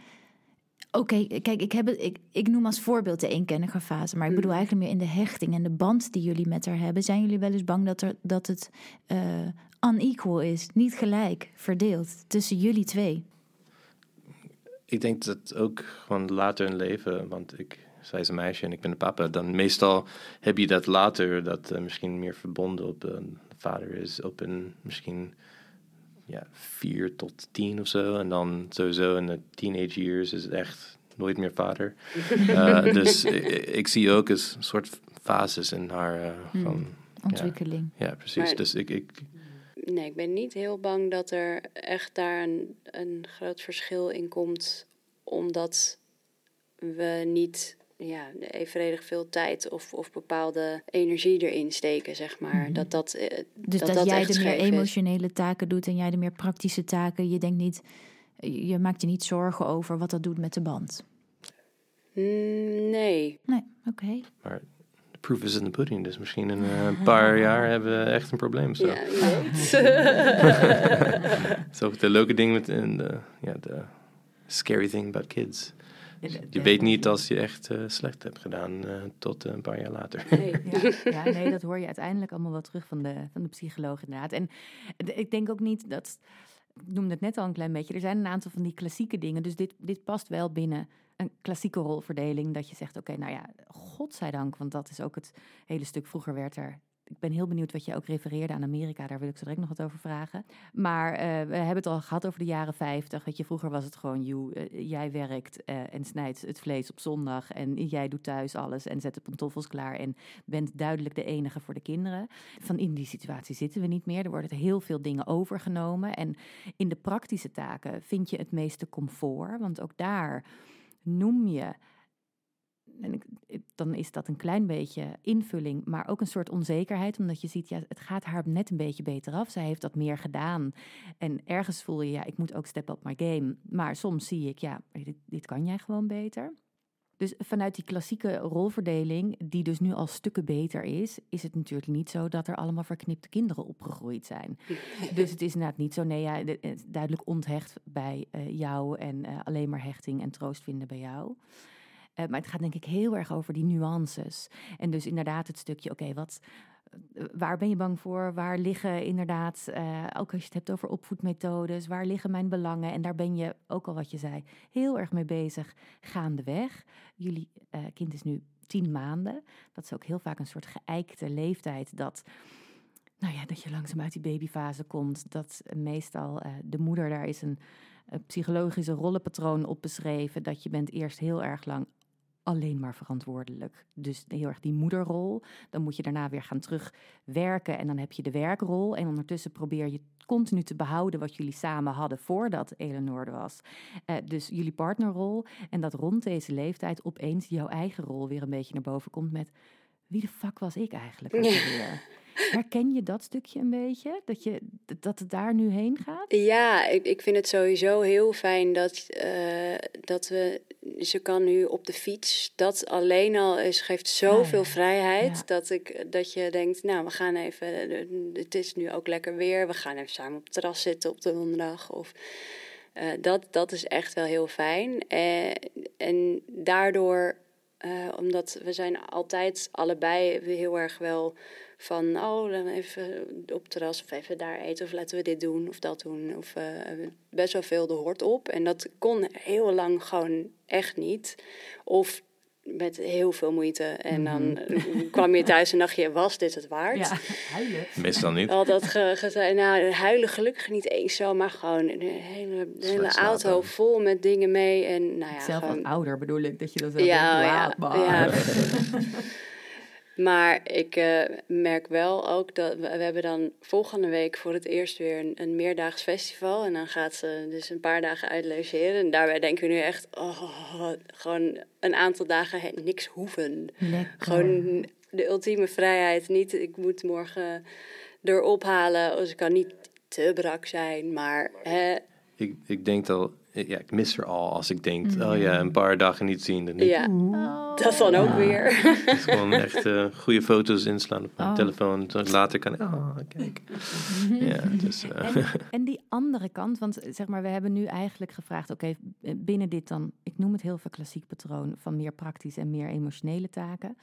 Oké, kijk, ik, heb het, ik, ik noem als voorbeeld de eenkennige fase. Maar ik bedoel Mhm. eigenlijk meer in de hechting en de band die jullie met haar hebben. Zijn jullie wel eens bang dat, er, dat het eh, unequal is? Niet gelijk verdeeld tussen jullie twee? ik denk dat ook gewoon later in leven, want ik, zij is een meisje en ik ben een papa, dan meestal heb je dat later, dat eh, misschien meer verbonden op een vader is, op een misschien ja, vier tot tien of zo. En dan sowieso in de teenage years is het echt nooit meer vader. Eh, dus ik, ik zie ook eens een soort fases in haar eh, Hmm. van, Ontwikkeling. ja precies. Maar- dus ik, ik, nee, ik ben niet heel bang dat er echt daar een, een groot verschil in komt, omdat we niet ja, evenredig veel tijd of, of bepaalde energie erin steken, zeg maar. Mhm. Dat dat, eh, Dus dat, dat, dat jij de meer is. emotionele taken doet en jij de meer praktische taken. Je denkt niet, je maakt je niet zorgen over wat dat doet met de band. Mm, nee. Nee, oké. maar de proof is in the pudding, dus misschien in eh, een paar jaar hebben we echt een probleem. Zo. Ja. Dat is ook de leuke ding met en de, ja, de scary thing about kids. Je weet niet als je echt eh, slecht hebt gedaan eh, tot een paar jaar later. nee. Ja, ja, nee, dat hoor je uiteindelijk allemaal wel terug van de, van de psycholoog inderdaad. En ik denk ook niet dat, ik noemde het net al een klein beetje, er zijn een aantal van die klassieke dingen. Dus dit, dit past wel binnen een klassieke rolverdeling. Dat je zegt, oké, nou ja, godzijdank, want dat is ook het hele stuk. Vroeger werd er, ik ben heel benieuwd wat je ook refereerde aan Amerika, daar wil ik zo direct nog wat over vragen. Maar eh, we hebben het al gehad over de jaren 50. Weet je, vroeger was het gewoon, joe, eh, jij werkt eh, en snijdt het vlees op zondag en jij doet thuis alles en zet de pantoffels klaar en bent duidelijk de enige voor de kinderen. Van in die situatie zitten we niet meer. Er worden heel veel dingen overgenomen. En in de praktische taken vind je het meeste comfort. Want ook daar noem je. En ik, dan is dat een klein beetje invulling, maar ook een soort onzekerheid. Omdat je ziet, ja, het gaat haar net een beetje beter af. Zij heeft dat meer gedaan. En ergens voel je, ja, ik moet ook step up my game. Maar soms zie ik, ja, dit, dit kan jij gewoon beter. Dus vanuit die klassieke rolverdeling, die dus nu al stukken beter is, is het natuurlijk niet zo dat er allemaal verknipte kinderen opgegroeid zijn. Dus het is inderdaad niet zo, nee, ja, duidelijk onthecht bij eh, jou en eh, alleen maar hechting en troost vinden bij jou. Eh, maar het gaat denk ik heel erg over die nuances. En dus inderdaad het stukje, oké, wat, eh, waar ben je bang voor? Waar liggen inderdaad, eh, ook als je het hebt over opvoedmethodes, waar liggen mijn belangen? En daar ben je, ook al wat je zei, heel erg mee bezig gaandeweg. Jullie kind is nu tien maanden. Dat is ook heel vaak een soort geëikte leeftijd dat, nou ja, dat je langzaam uit die babyfase komt. Dat meestal de moeder, daar is een, een psychologische rollenpatroon op beschreven. Dat je bent eerst heel erg lang alleen maar verantwoordelijk. Dus heel erg die moederrol. Dan moet je daarna weer gaan terugwerken en dan heb je de werkrol. En ondertussen probeer je continu te behouden wat jullie samen hadden voordat Eleanor er was. Eh, dus jullie partnerrol. En dat rond deze leeftijd opeens jouw eigen rol weer een beetje naar boven komt met... Wie de fuck was ik eigenlijk Ja. Herken je dat stukje een beetje? Dat, je, dat het daar nu heen gaat? Ja, ik, ik vind het sowieso heel fijn dat, eh, dat we. Ze kan nu op de fiets. Dat alleen al is, geeft zoveel ja. vrijheid. Ja. Dat, ik, dat je denkt, nou, we gaan even. Het is nu ook lekker weer. We gaan even samen op het terras zitten op de donderdag. Of, eh, dat, dat is echt wel heel fijn. Eh, en daardoor, eh, omdat we zijn altijd allebei heel erg wel van, oh, dan even op het terras of even daar eten of laten we dit doen of dat doen. Of eh, best wel veel de hoort op. En dat kon heel lang gewoon echt niet. Of met heel veel moeite. En dan eh, kwam je thuis en dacht je, was dit het waard? huilen. Meestal niet. Altijd ge, gezegd, nou, huilen gelukkig niet eens zo, maar gewoon een hele, de hele slapen. auto vol met dingen mee. En nou ja, Zelf als gewoon, ouder bedoel ik dat je dat wel ja, denkt, ja, ja. maar. ik eh, merk wel ook dat we, we hebben dan volgende week voor het eerst weer een, een meerdaags festival. En dan gaat ze dus een paar dagen uit logeren. En daarbij denken we nu echt, oh, gewoon een aantal dagen he- niks hoeven. Lekker. Gewoon de ultieme vrijheid. Niet, ik moet morgen erop halen. Dus ik kan niet te brak zijn, maar hè, Ik, ik denk al, ja, ik mis er al als ik denk, oh ja, een paar dagen niet zien. Dan denk ja, dat dan ook weer. Het is gewoon echt eh, goede foto's inslaan op mijn Oh. telefoon. Zodat later kan, oh, kijk. Ja, dus, eh, En, en die andere kant, want zeg maar, we hebben nu eigenlijk gevraagd, oké, binnen dit dan, ik noem het heel veel klassiek patroon van meer praktisch en meer emotionele taken.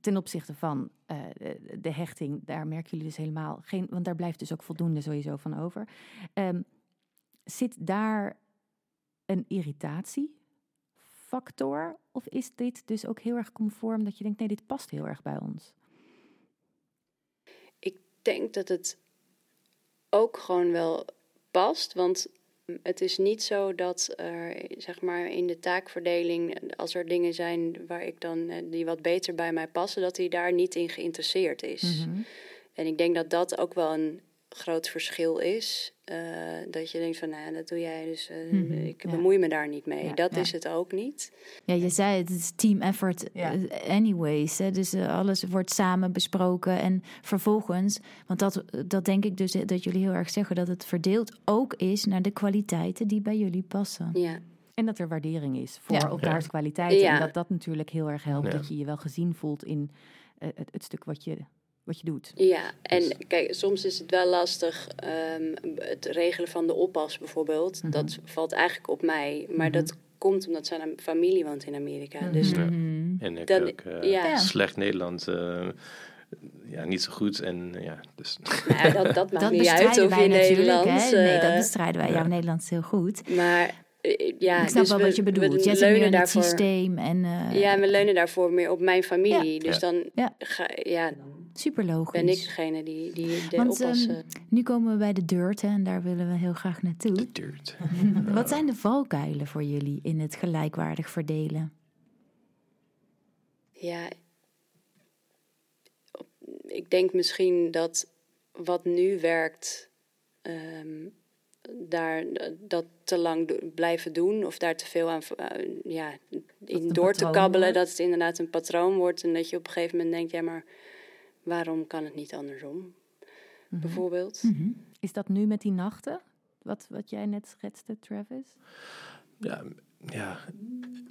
Ten opzichte van eh, de- de hechting, daar merken jullie dus helemaal geen, want daar blijft dus ook voldoende sowieso van over. Ehm, zit daar een irritatiefactor? Of is dit dus ook heel erg conform dat je denkt, nee, dit past heel erg bij ons? Ik denk dat het ook gewoon wel past. Want het is niet zo dat er, zeg maar, in de taakverdeling, als er dingen zijn waar ik dan eh, die wat beter bij mij passen, dat hij daar niet in geïnteresseerd is. En ik denk dat dat ook wel een groot verschil is. eh, dat je denkt van, nou, ja, dat doe jij, dus eh, Mhm, ik ja. bemoei me daar niet mee. Ja, dat ja. is het ook niet. Ja, je zei het, het is team effort Ja. eh, anyways. Hè? Dus alles wordt samen besproken. En vervolgens, want dat, dat denk ik dus dat jullie heel erg zeggen... dat het verdeeld ook is naar de kwaliteiten die bij jullie passen. Ja. En dat er waardering is voor Ja. elkaars kwaliteiten. Ja. En dat dat natuurlijk heel erg helpt. Ja. Dat je je wel gezien voelt in het, het stuk wat je, wat je doet. Ja, en Dus- kijk, soms is het wel lastig. ehm, het regelen van de oppas bijvoorbeeld. Mhm. Dat valt eigenlijk op mij. Maar Mhm. dat komt omdat zijn familie woont in Amerika. Dus Ja. Mhm. en ik Dan- ook eh, ja. slecht Nederlands. eh, ja, niet zo goed. En ja, dus nou ja, dat, dat maakt Dat niet uit bestrijden of wij je natuurlijk. Nederlands... Hè? Nee, eh, dat bestrijden wij. ja. Jouw Nederlands heel goed. Maar eh, ja, ik snap dus wel we- wat je bedoelt. Meer leunen in het daarvoor- systeem. En, eh, Ja, we leunen daarvoor meer op mijn familie. Dus Ja. dan Ja. Ga, ja, super logisch. ben ik degene die, die de Want, ehm, eh, Nu komen we bij de dirt hè, en daar willen we heel graag naartoe. de dirt. Wat zijn de valkuilen voor jullie in het gelijkwaardig verdelen? Ja, ik denk misschien dat wat nu werkt, ehm, daar dat te lang do- blijven doen of daar te veel aan eh, ja, in door te kabbelen, wordt. dat het inderdaad een patroon wordt en dat je op een gegeven moment denkt, ja, maar waarom kan het niet andersom? Mhm. Bijvoorbeeld. Mhm. Is dat nu met die nachten? Wat, wat jij net schetste, Travis? Ja, ja.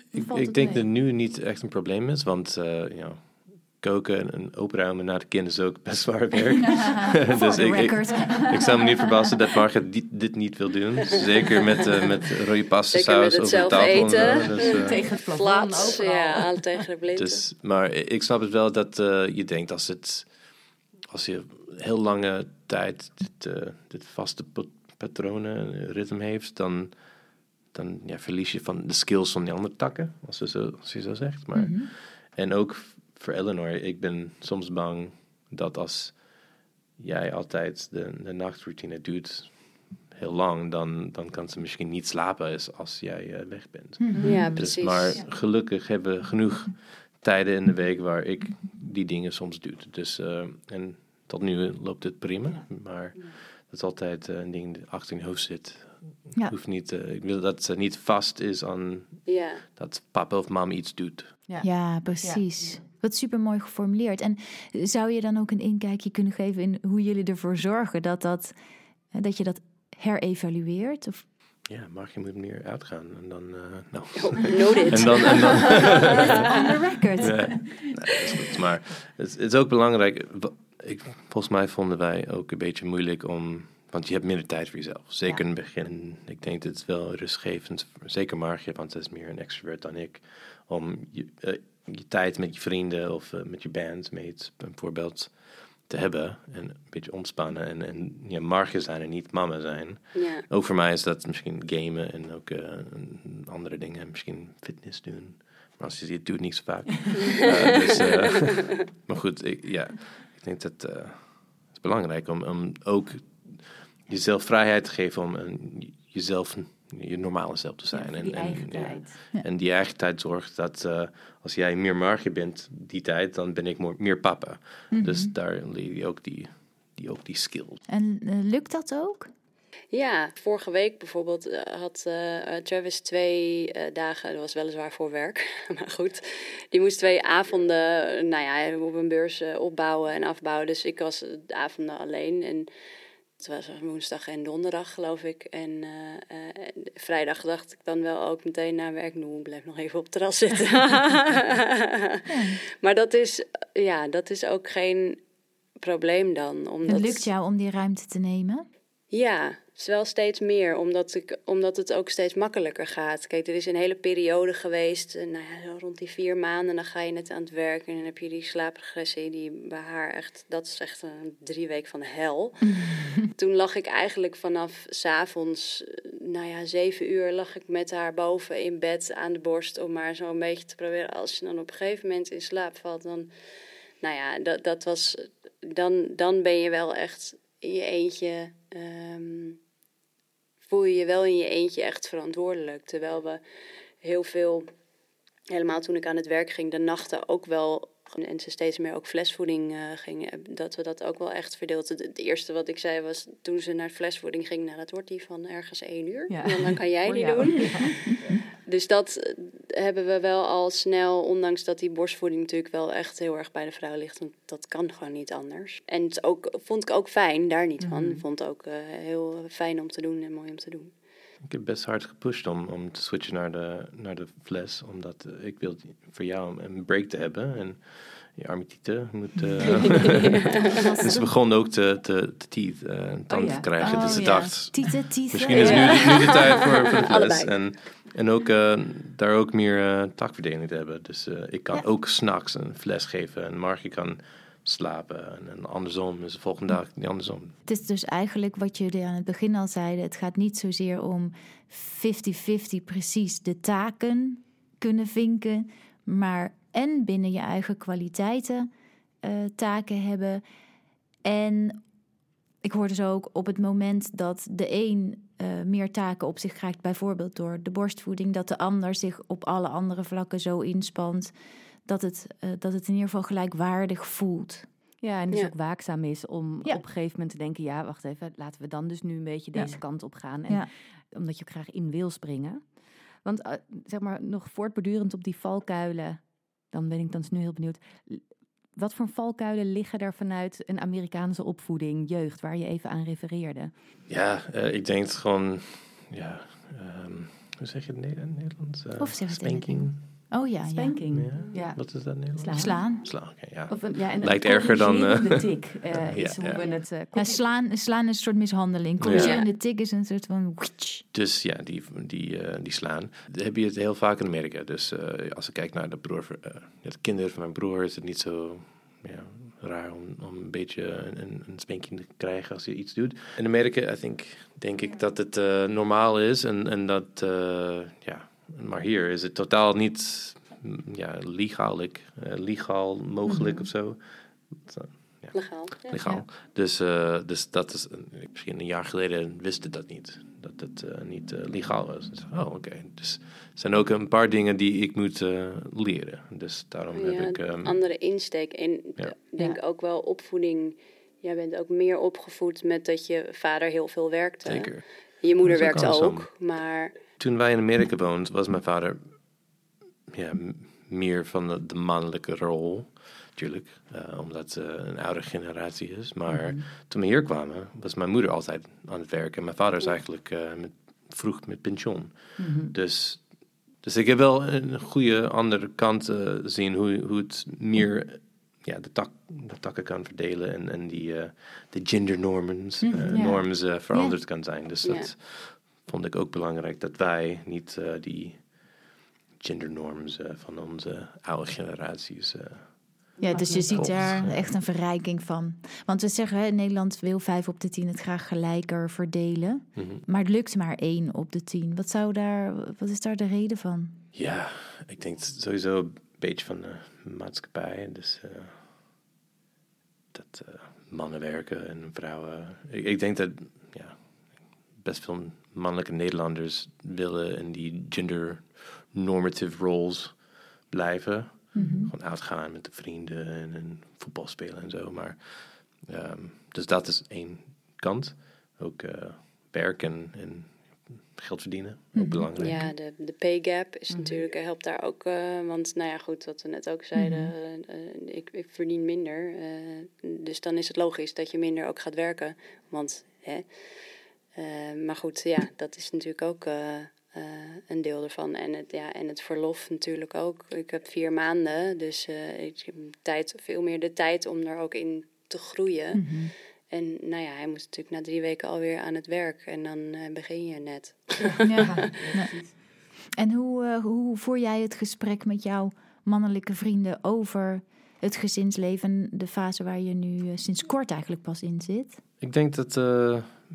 Ik, denk mee? dat nu niet echt een probleem is, want eh, ja, koken en, en opruimen na de kinderen is ook best zwaar werk. Dus ik, ik, ik zou me niet verbazen dat Margaret di- dit niet wil doen. Zeker met, eh met rode pasta saus het over de zelf tafel. en eten. zo. Dus, eh, Tegen het plafond, ja, aan tegen de blinden. Dus, maar ik snap het wel dat eh, je denkt als het als je heel lange tijd dit, dit vaste pat- patronen, ritme heeft, dan, dan ja, verlies je van de skills van die andere takken, als je zo, als je zo zegt. Maar Mhm. En ook voor Eleanor, ik ben soms bang dat als jij altijd de, de nachtroutine doet heel lang, dan, dan kan ze misschien niet slapen als, als jij eh, weg bent. Ja, Dus, precies. maar gelukkig hebben we genoeg tijden in de week waar ik die dingen soms doe. Dus, eh, en tot nu loopt het prima, maar dat is altijd eh, een ding dat achter in je hoofd zit. Ja. Hoeft niet, ik wil dat ze niet vast is aan Ja. dat papa of mam iets doet. Ja. Ja, precies. Wat super mooi geformuleerd. En zou je dan ook een inkijkje kunnen geven in hoe jullie ervoor zorgen dat, dat, hè, dat je dat herevalueert? Of Ja, mag je moet meer uitgaan. En dan, eh, nou. Oh, noted. En dan, en dan, on the record? Ja, nee, dat is goed. Maar het, het is ook belangrijk. Ik, volgens mij vonden wij ook een beetje moeilijk om. Want je hebt minder tijd voor jezelf. Zeker in het begin. Ik denk dat het wel rustgevend. Zeker Margje, want zij is meer een extrovert dan ik. Om je, eh, je tijd met je vrienden of eh, met je bandmates bijvoorbeeld te hebben. En een beetje ontspannen. En, en ja, Margje zijn en niet mama zijn. Ja. Ook voor mij is dat misschien gamen en ook eh, andere dingen. Misschien fitness doen. Maar als je het doet, niet zo vaak. Eh, dus, maar goed, ik, ja, ik denk dat het is belangrijk om, om ook jezelf vrijheid te geven om een, jezelf, je normale zelf te zijn. Ja, en, die en, eigen ja, tijd. en die eigen tijd zorgt dat eh, als jij meer marge bent die tijd, dan ben ik more- meer papa. Dus daar leer je ook die, die, ook die skills. En eh, lukt dat ook? Ja, vorige week bijvoorbeeld eh, had Travis twee eh, dagen, dat was weliswaar voor werk, maar goed. Die moest twee avonden, nou ja, op een beurs opbouwen en afbouwen. Dus ik was de avonden alleen en het was woensdag en donderdag geloof ik. En eh, eh, vrijdag dacht ik dan wel ook meteen na werk, nou, ik blijf nog even op het terras zitten. Maar dat is, ja, dat is ook geen probleem dan. Omdat... Het lukt jou om die ruimte te nemen? Ja, het is wel steeds meer, omdat, ik, omdat het ook steeds makkelijker gaat. Kijk, er is een hele periode geweest, eh, nou ja, rond die vier maanden, dan ga je net aan het werk en dan heb je die slaapregressie, die bij haar echt, dat is echt een drie week van de hel. Toen lag ik eigenlijk vanaf s'avonds, eh, nou ja, zeven uur lag ik met haar boven in bed aan de borst om maar zo een beetje te proberen. Als je dan op een gegeven moment in slaap valt, dan, nou ja, dat, dat was, dan, dan ben je wel echt in je eentje, ehm, voel je je wel in je eentje echt verantwoordelijk. Terwijl we heel veel, helemaal toen ik aan het werk ging, de nachten ook wel, en ze steeds meer ook flesvoeding eh, gingen, dat we dat ook wel echt verdeelden. Het eerste wat ik zei was, toen ze naar flesvoeding ging, nou dat wordt die van ergens één uur. Ja. En dan, kan jij die doen. Dus dat eh, hebben we wel al snel, ondanks dat die borstvoeding natuurlijk wel echt heel erg bij de vrouw ligt. Want dat kan gewoon niet anders. En het ook, vond ik ook fijn, daar niet van. Ik vond het ook eh, heel fijn om te doen en mooi om te doen. Ik heb best hard gepusht om, om te switchen naar de, naar de fles. Omdat ik wil voor jou een break te hebben. En je armitieten moet... eh, dus ze begon ook te, te, te teeth, eh, een tand ja. te krijgen. dus Oh, ze ja. dacht, Tieten, tieten. misschien is nu, de- nu de tijd voor, voor de fles. Allebei. En, en ook eh, daar ook meer eh takverdeling te hebben. Dus eh, ik kan Ja. ook s'nachts een fles geven. En Margie kan slapen. En, en andersom is de volgende dag die andersom. Het is dus eigenlijk wat jullie aan het begin al zeiden. Het gaat niet zozeer om 50-50 precies de taken kunnen vinken. Maar en binnen je eigen kwaliteiten eh, taken hebben. En ik hoorde zo ook op het moment dat de een eh, meer taken op zich krijgt, bijvoorbeeld door de borstvoeding, dat de ander zich op alle andere vlakken zo inspant dat het, eh, dat het in ieder geval gelijkwaardig voelt. Ja, en dus Ja. ook waakzaam is om Ja. op een gegeven moment te denken... ja, wacht even, laten we dan dus nu een beetje Ja. deze kant op gaan. En Ja. Omdat je graag in wil springen. Want zeg maar, nog voortbordurend op die valkuilen... dan ben ik dan nu heel benieuwd... wat voor valkuilen liggen er vanuit een Amerikaanse opvoeding, jeugd... waar je even aan refereerde? Ja, eh, ik denk het gewoon, ja, ehm, hoe zeg je het in Nederland- Nederlands? Eh, Of zeg spanking. Oh ja, ja. Spanking. Ja. Ja. Wat is dat Nederlands? Slaan. Slaan. Ja. Of een, ja, en een Lijkt erger dan, eh, corrigerende tik eh, Ja, is hoe ja. we het... Ja, slaan, slaan is een soort mishandeling. Corrigerende tik is een soort van... Dus ja, die, die, eh, die slaan. Heb je het heel vaak in Amerika. Dus eh, als ik kijk naar de, broer, eh, de kinderen van mijn broer, is het niet zo ja, raar om, om een beetje een, een, een spanking te krijgen als je iets doet. In Amerika, I think, denk ik dat het eh, normaal is. En, en dat, eh, ja, maar hier is het totaal niet mm, ja, legalig, eh, legaal mogelijk Mhm. of zo. Legaal. Ja. Legaal. Dus, eh, dus dat is, een- misschien een jaar geleden wist ik dat niet. Dat het eh, niet eh, legaal was. Dus, oh, oké. Dus er zijn ook een paar dingen die ik moet eh, leren. Dus daarom Ja, heb ik... ehm, andere insteek. En denk ook wel opvoeding. Jij bent ook meer opgevoed met dat je vader heel veel werkte. zeker. Je moeder ook werkte ook, maar Toen wij in Amerika woonden, was mijn vader ja, meer van de, de mannelijke rol. Natuurlijk, eh, omdat ze een oude generatie is. Maar toen we hier kwamen, was mijn moeder altijd aan het werken. En mijn vader is eigenlijk eh, met, vroeg met pensioen. Dus, dus ik heb wel een goede andere kant eh, zien hoe, hoe het meer ja, de, tak, de takken kan verdelen en, en die de gender norms, eh, ja. norms veranderd kan zijn. Dus dat vond ik ook belangrijk dat wij niet eh, die gender norms eh, van onze oude generaties. eh, Ja, dus je ziet daar echt een verrijking van. Want we zeggen, hè, Nederland wil 5 op de 10 het graag gelijker verdelen. mhm. Maar het lukt maar 1 op de 10. Wat, zou daar, wat is daar de reden van? Ja, ik denk sowieso een beetje van de maatschappij. Dus dat mannen werken en vrouwen. Ik, ik denk dat best veel mannelijke Nederlanders willen in die gender normative roles blijven. Gewoon uitgaan met de vrienden en, en voetbal spelen en zo. Maar, ehm, dus dat is één kant. Ook eh, werk en, en geld verdienen. Ook belangrijk. ja, de, de pay gap is natuurlijk, helpt daar ook. eh, want nou ja, goed, wat we net ook zeiden, eh, eh, ik, ik verdien minder. eh, dus dan is het logisch dat je minder ook gaat werken. Want, hè, eh, maar goed, ja, dat is natuurlijk ook eh, eh, een deel ervan. En het, ja, en het verlof natuurlijk ook. Ik heb vier maanden, dus eh, ik heb tijd, veel meer de tijd om er ook in te groeien. En nou ja, hij moest natuurlijk na drie weken alweer aan het werk. En dan eh, begin je net. Ja. En hoe, eh, hoe voer jij het gesprek met jouw mannelijke vrienden over het gezinsleven, de fase waar je nu sinds kort eigenlijk pas in zit? Ik denk dat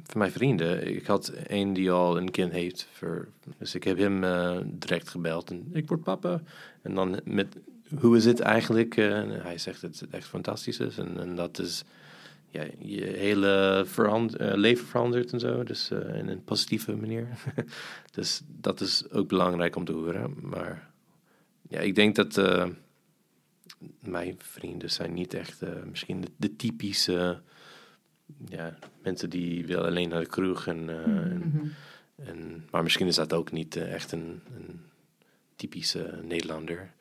voor mijn vrienden, ik had een die al een kind heeft. Voor, dus ik heb hem eh, direct gebeld en ik word papa. En dan met, hoe is het eigenlijk? En hij zegt dat het echt fantastisch is. En, en dat is, ja, je hele eh, leven verandert en zo. Dus in een positieve manier. dus dat is ook belangrijk om te horen. Maar ja, ik denk dat mijn vrienden zijn niet echt misschien de typische ja, mensen die willen alleen naar de kroeg. En, eh, en, en- maar misschien is dat ook niet eh, echt een, een typische Nederlander.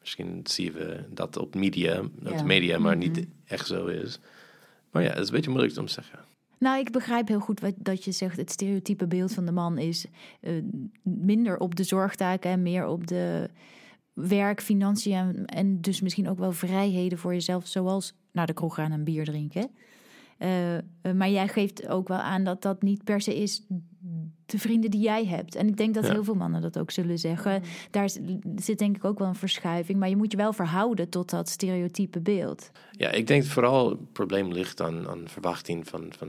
Misschien zien we dat op media, op Ja. de media, maar niet echt zo is. Maar ja, het is een beetje moeilijk om te zeggen. Nou, ik begrijp heel goed wat, dat je zegt. Het stereotype beeld van de man is eh, minder op de zorgtaken en meer op de werk, financiën en, en dus misschien ook wel vrijheden voor jezelf, zoals naar de kroeg gaan en bier drinken. Eh, eh, maar jij geeft ook wel aan dat dat niet per se is de vrienden die jij hebt. En ik denk dat Ja. heel veel mannen dat ook zullen zeggen. Daar z- zit denk ik ook wel een verschuiving. Maar je moet je wel verhouden tot dat stereotype beeld. Ja, ik denk vooral het probleem ligt aan, aan verwachting van, van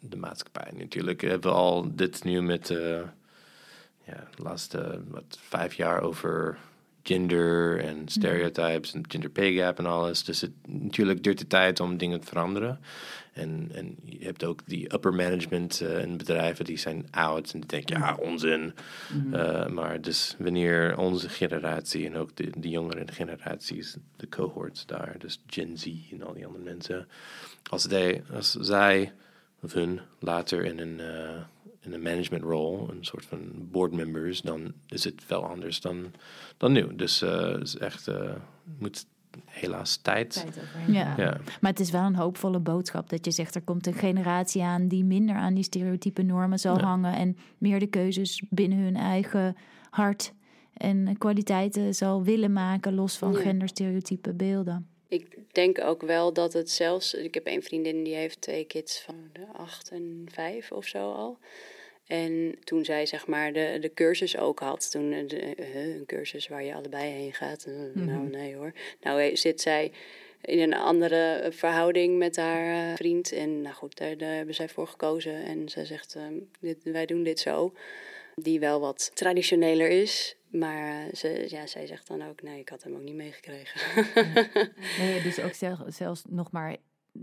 de maatschappij. Natuurlijk hebben we al dit nu met eh, ja, de laatste wat, vijf jaar over gender en stereotypes en gender pay gap en alles. Dus het, natuurlijk duurt de tijd om dingen te veranderen. En, en je hebt ook die upper management eh, en bedrijven die zijn oud en die denken, ja, onzin. Eh, maar dus wanneer onze generatie en ook de, de jongere generaties, de cohorts daar, dus Gen Z en al die andere mensen, als, zij als zij of hun later in een, eh, in een management role, een soort van board members, dan is het wel anders dan, dan nu. Dus het is echt, moet helaas tijd. Ja. Ja. Maar het is wel een hoopvolle boodschap dat je zegt er komt een generatie aan die minder aan die stereotype normen zal Ja. hangen en meer de keuzes binnen hun eigen hart en kwaliteiten zal willen maken los van Ja. genderstereotype beelden. Ik denk ook wel dat het zelfs. Ik heb een vriendin die heeft twee kids van de acht en vijf of zo al. En toen zij zeg maar de, de cursus ook had, toen eh, de, eh, een cursus waar je allebei heen gaat. eh, Nou, nee hoor. Nou zit zij in een andere verhouding met haar vriend. En nou goed, daar, daar hebben zij voor gekozen. En zij zegt, ehm, dit, wij doen dit zo. Die wel wat traditioneler is. maar ze, ja, zij zegt dan ook, nee, ik had hem ook niet meegekregen. Nee, dus ook zel- zelfs nog maar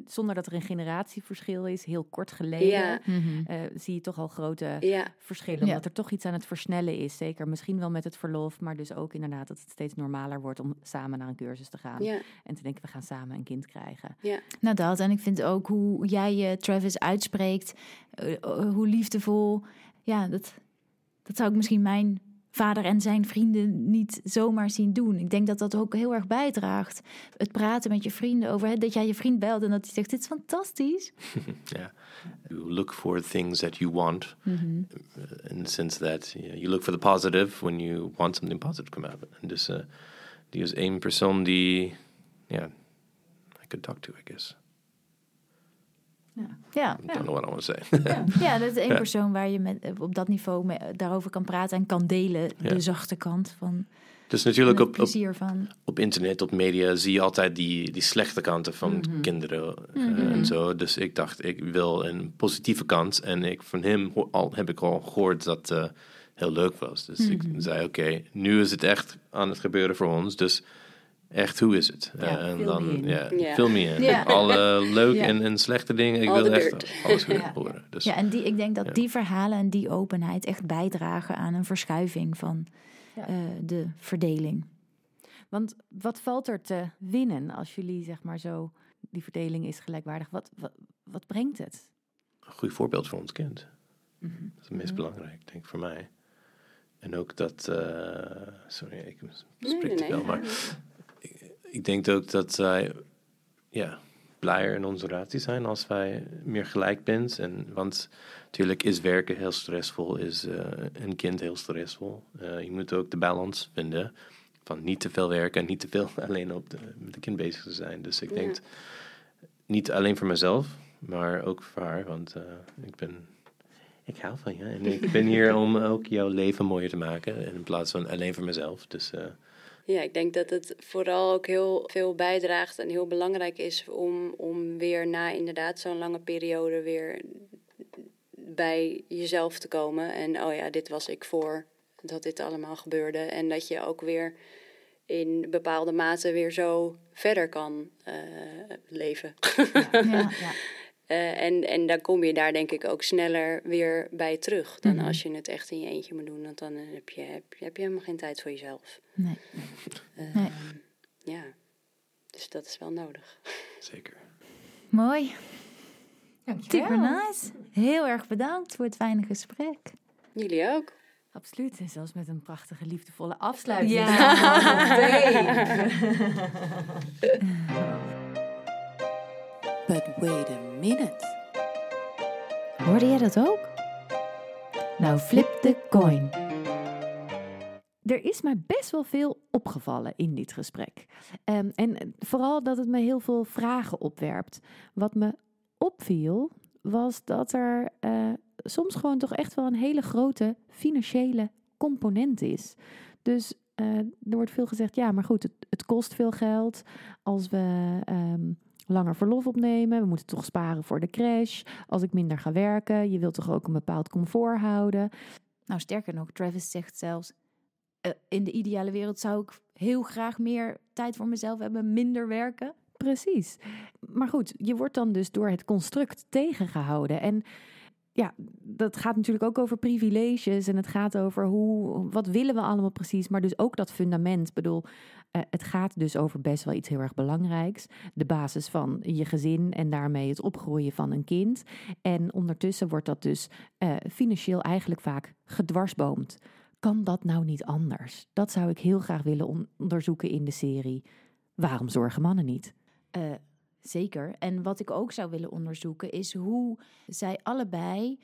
zonder dat er een generatieverschil is, heel kort geleden, Ja. Mhm. eh, zie je toch al grote ja, verschillen. Ja. Omdat er toch iets aan het versnellen is. Zeker misschien wel met het verlof, maar dus ook inderdaad dat het steeds normaler wordt om samen naar een cursus te gaan. ja, En te denken, we gaan samen een kind krijgen. Nou, dat. En ik vind ook hoe jij je Travis uitspreekt, eh, eh, hoe liefdevol. Ja, dat, dat zou ik misschien mijn vader en zijn vrienden niet zomaar zien doen. Ik denk dat dat ook heel erg bijdraagt. Het praten met je vrienden over hè, dat jij je vriend belt en dat hij zegt: Dit is fantastisch. Yeah. You look for things that you want Mhm. uh, in the sense that you look for the positive when you want something positive to come out. En dus uh, die is één persoon die, yeah, I could talk to, I guess. Ja, I don't know what I want to say. ja. ja, dat is één Ja. persoon waar je met, op dat niveau mee, daarover kan praten en kan delen. Ja. De zachte kant van dus natuurlijk het op, op, plezier van. op internet, op media, zie je altijd die, die slechte kanten van Mhm. kinderen uh, Mhm. en zo. Dus ik dacht, ik wil een positieve kant. En ik, van hem al, heb ik al gehoord dat het heel leuk was. Dus Mhm. ik zei, oké, nu is het echt aan het gebeuren voor ons. Dus echt, hoe is het? Ja, Eh, en dan, ja, in. Ja. Alle leuke en, en slechte dingen. Ik All wil echt dirt. alles Ja. horen. Dus, Ja, en die, ik denk dat die verhalen en die openheid echt bijdragen aan een verschuiving van Ja. eh, de verdeling. Want wat valt er te winnen als jullie zeg maar zo, die verdeling is gelijkwaardig. Wat, wat, wat brengt het? een goed voorbeeld voor ons kind. Mhm. Dat is het meest belangrijk, denk ik, voor mij. En ook dat, eh, sorry, ik spreek nee, te nee, veel, maar ik, denk ook dat zij, ja, blijer in onze relatie zijn als wij meer gelijk bent. En, want natuurlijk is werken heel stressvol, is eh, een kind heel stressvol. Eh, je moet ook de balans vinden van niet te veel werken en niet te veel alleen op de, met de kind bezig te zijn. Dus ik Ja. denk, niet alleen voor mezelf, maar ook voor haar, want eh, ik ben... Ik hou van je en ik ben hier om ook jouw leven mooier te maken. In plaats van alleen voor mezelf. Dus Ja, ik denk dat het vooral ook heel veel bijdraagt en heel belangrijk is om, om weer na inderdaad zo'n lange periode weer bij jezelf te komen. En oh ja, dit was ik voor dat dit allemaal gebeurde. En dat je ook weer in bepaalde mate weer zo verder kan eh, leven. Ja. Ja. Eh, en, en dan kom je daar denk ik ook sneller weer bij terug dan Mhm. als je het echt in je eentje moet doen. Want dan heb je, heb, je- heb je helemaal geen tijd voor jezelf. Nee. Eh, Nee. Ja, dus dat is wel nodig. zeker. Mooi. Super nice. Heel erg bedankt voor het fijne gesprek. Jullie ook. Absoluut. En zelfs met een prachtige, liefdevolle afsluiting. But wait a minute. Hoorde jij dat ook? Nou, flip the coin. Er is mij best wel veel opgevallen in dit gesprek. Ehm, en vooral dat het me heel veel vragen opwerpt. Wat me opviel, was dat er eh, soms gewoon toch echt wel een hele grote financiële component is. Dus eh, er wordt veel gezegd, ja, maar goed, het, het kost veel geld als we ehm, langer verlof opnemen. We moeten toch sparen voor de crash. Als ik minder ga werken, je wilt toch ook een bepaald comfort houden. Nou, sterker nog, Travis zegt zelfs... eh, in de ideale wereld zou ik heel graag meer tijd voor mezelf hebben, minder werken. Precies. Maar goed, je wordt dan dus door het construct tegengehouden. En ja, dat gaat natuurlijk ook over privileges en het gaat over hoe, wat willen we allemaal precies, maar dus ook dat fundament. Ik bedoel, eh, het gaat dus over best wel iets heel erg belangrijks. De basis van je gezin en daarmee het opgroeien van een kind. En ondertussen wordt dat dus eh, financieel eigenlijk vaak gedwarsboomd. Kan dat nou niet anders? Dat zou ik heel graag willen on- onderzoeken in de serie. Waarom zorgen mannen niet? Eh, zeker. En wat ik ook zou willen onderzoeken is hoe zij allebei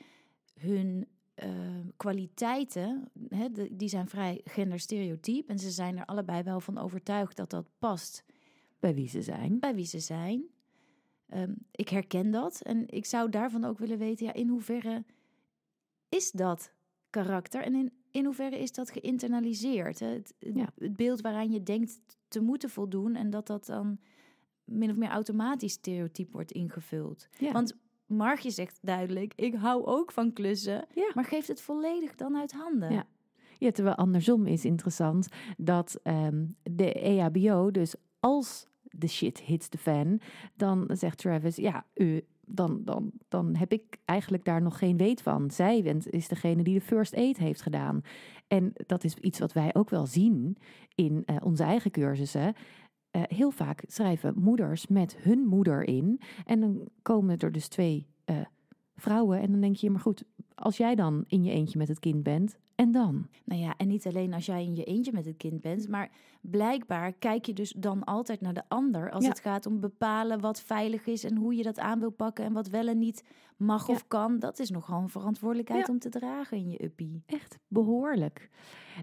hun eh, kwaliteiten, hè, de- die zijn vrij genderstereotyp en ze zijn er allebei wel van overtuigd dat dat past Bij wie ze zijn. bij wie ze zijn. Ehm, ik herken dat en ik zou daarvan ook willen weten, ja, in hoeverre is dat karakter en in, in hoeverre is dat geïnternaliseerd? hè? Het, het- Ja. het beeld waaraan je denkt te moeten voldoen en dat dat dan min of meer automatisch stereotyp wordt ingevuld. Ja. Want Margje zegt duidelijk, ik hou ook van klussen, Ja. maar geeft het volledig dan uit handen. Ja. Ja, terwijl andersom is interessant dat ehm, de EHBO, dus als de shit hits the fan, dan zegt Travis, ja, u, dan, dan, dan heb ik eigenlijk daar nog geen weet van. Zij bent, is degene die de first aid heeft gedaan. En dat is iets wat wij ook wel zien in eh, onze eigen cursussen. Eh, heel vaak schrijven moeders met hun moeder in. En dan komen er dus twee eh, vrouwen. En dan denk je, maar goed, als jij dan in je eentje met het kind bent, en dan? Nou ja, en niet alleen als jij in je eentje met het kind bent, maar blijkbaar kijk je dus dan altijd naar de ander als Ja. het gaat om bepalen wat veilig is en hoe je dat aan wil pakken en wat wel en niet mag Ja. of kan. Dat is nogal een verantwoordelijkheid Ja. om te dragen in je uppie. Echt behoorlijk.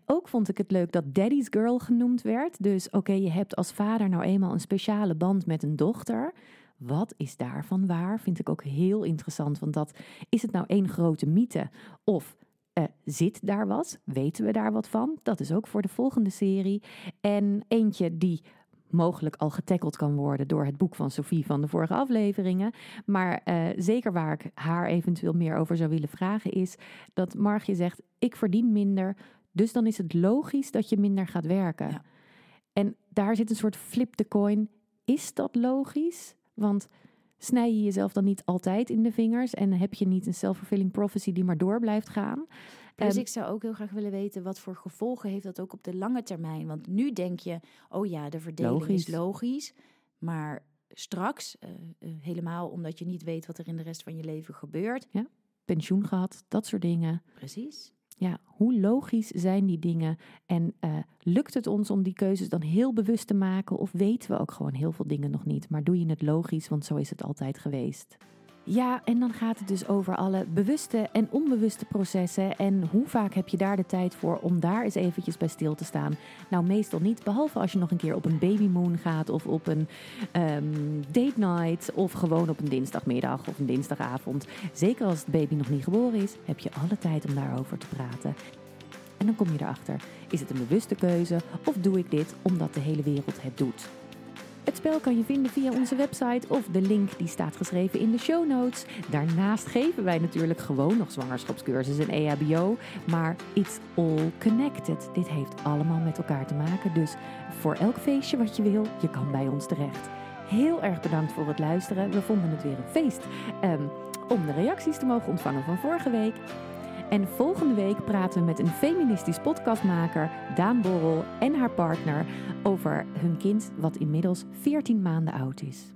Ook vond ik het leuk dat Daddy's Girl genoemd werd. Dus oké, je hebt als vader nou eenmaal een speciale band met een dochter. Wat is daarvan waar? Vind ik ook heel interessant. Want dat is het nou één grote mythe? Of eh, zit daar wat? Weten we daar wat van? Dat is ook voor de volgende serie. En eentje die mogelijk al getackeld kan worden door het boek van Sophie van de vorige afleveringen. Maar eh, zeker waar ik haar eventueel meer over zou willen vragen is dat Margje zegt: ik verdien minder, dus dan is het logisch dat je minder gaat werken. Ja. En daar zit een soort flip the coin. Is dat logisch? Want snij je jezelf dan niet altijd in de vingers en heb je niet een self-fulfilling prophecy die maar door blijft gaan? Dus ik zou ook heel graag willen weten wat voor gevolgen heeft dat ook op de lange termijn. Want nu denk je, oh ja, de verdeling Logisch. is logisch. Maar straks, eh, eh, helemaal omdat je niet weet wat er in de rest van je leven gebeurt. pensioen gehad, dat soort dingen. Precies. Ja, hoe logisch zijn die dingen? En eh, lukt het ons om die keuzes dan heel bewust te maken? Of weten we ook gewoon heel veel dingen nog niet? Maar doe je het logisch, want zo is het altijd geweest. Ja, en dan gaat het dus over alle bewuste en onbewuste processen. En hoe vaak heb je daar de tijd voor om daar eens eventjes bij stil te staan? Nou, meestal niet, behalve als je nog een keer op een babymoon gaat of op een ehm, date night of gewoon op een dinsdagmiddag of een dinsdagavond. Zeker als het baby nog niet geboren is, heb je alle tijd om daarover te praten. En dan kom je erachter, is het een bewuste keuze of doe ik dit omdat de hele wereld het doet? Het spel kan je vinden via onze website of de link die staat geschreven in de show notes. Daarnaast geven wij natuurlijk gewoon nog zwangerschapscursus en EHBO, maar it's all connected. Dit heeft allemaal met elkaar te maken, dus voor elk feestje wat je wil, je kan bij ons terecht. Heel erg bedankt voor het luisteren. We vonden het weer een feest ehm, om de reacties te mogen ontvangen van vorige week. En volgende week praten we met een feministisch podcastmaker, Daan Borrel, en haar partner over hun kind, wat inmiddels 14 maanden oud is.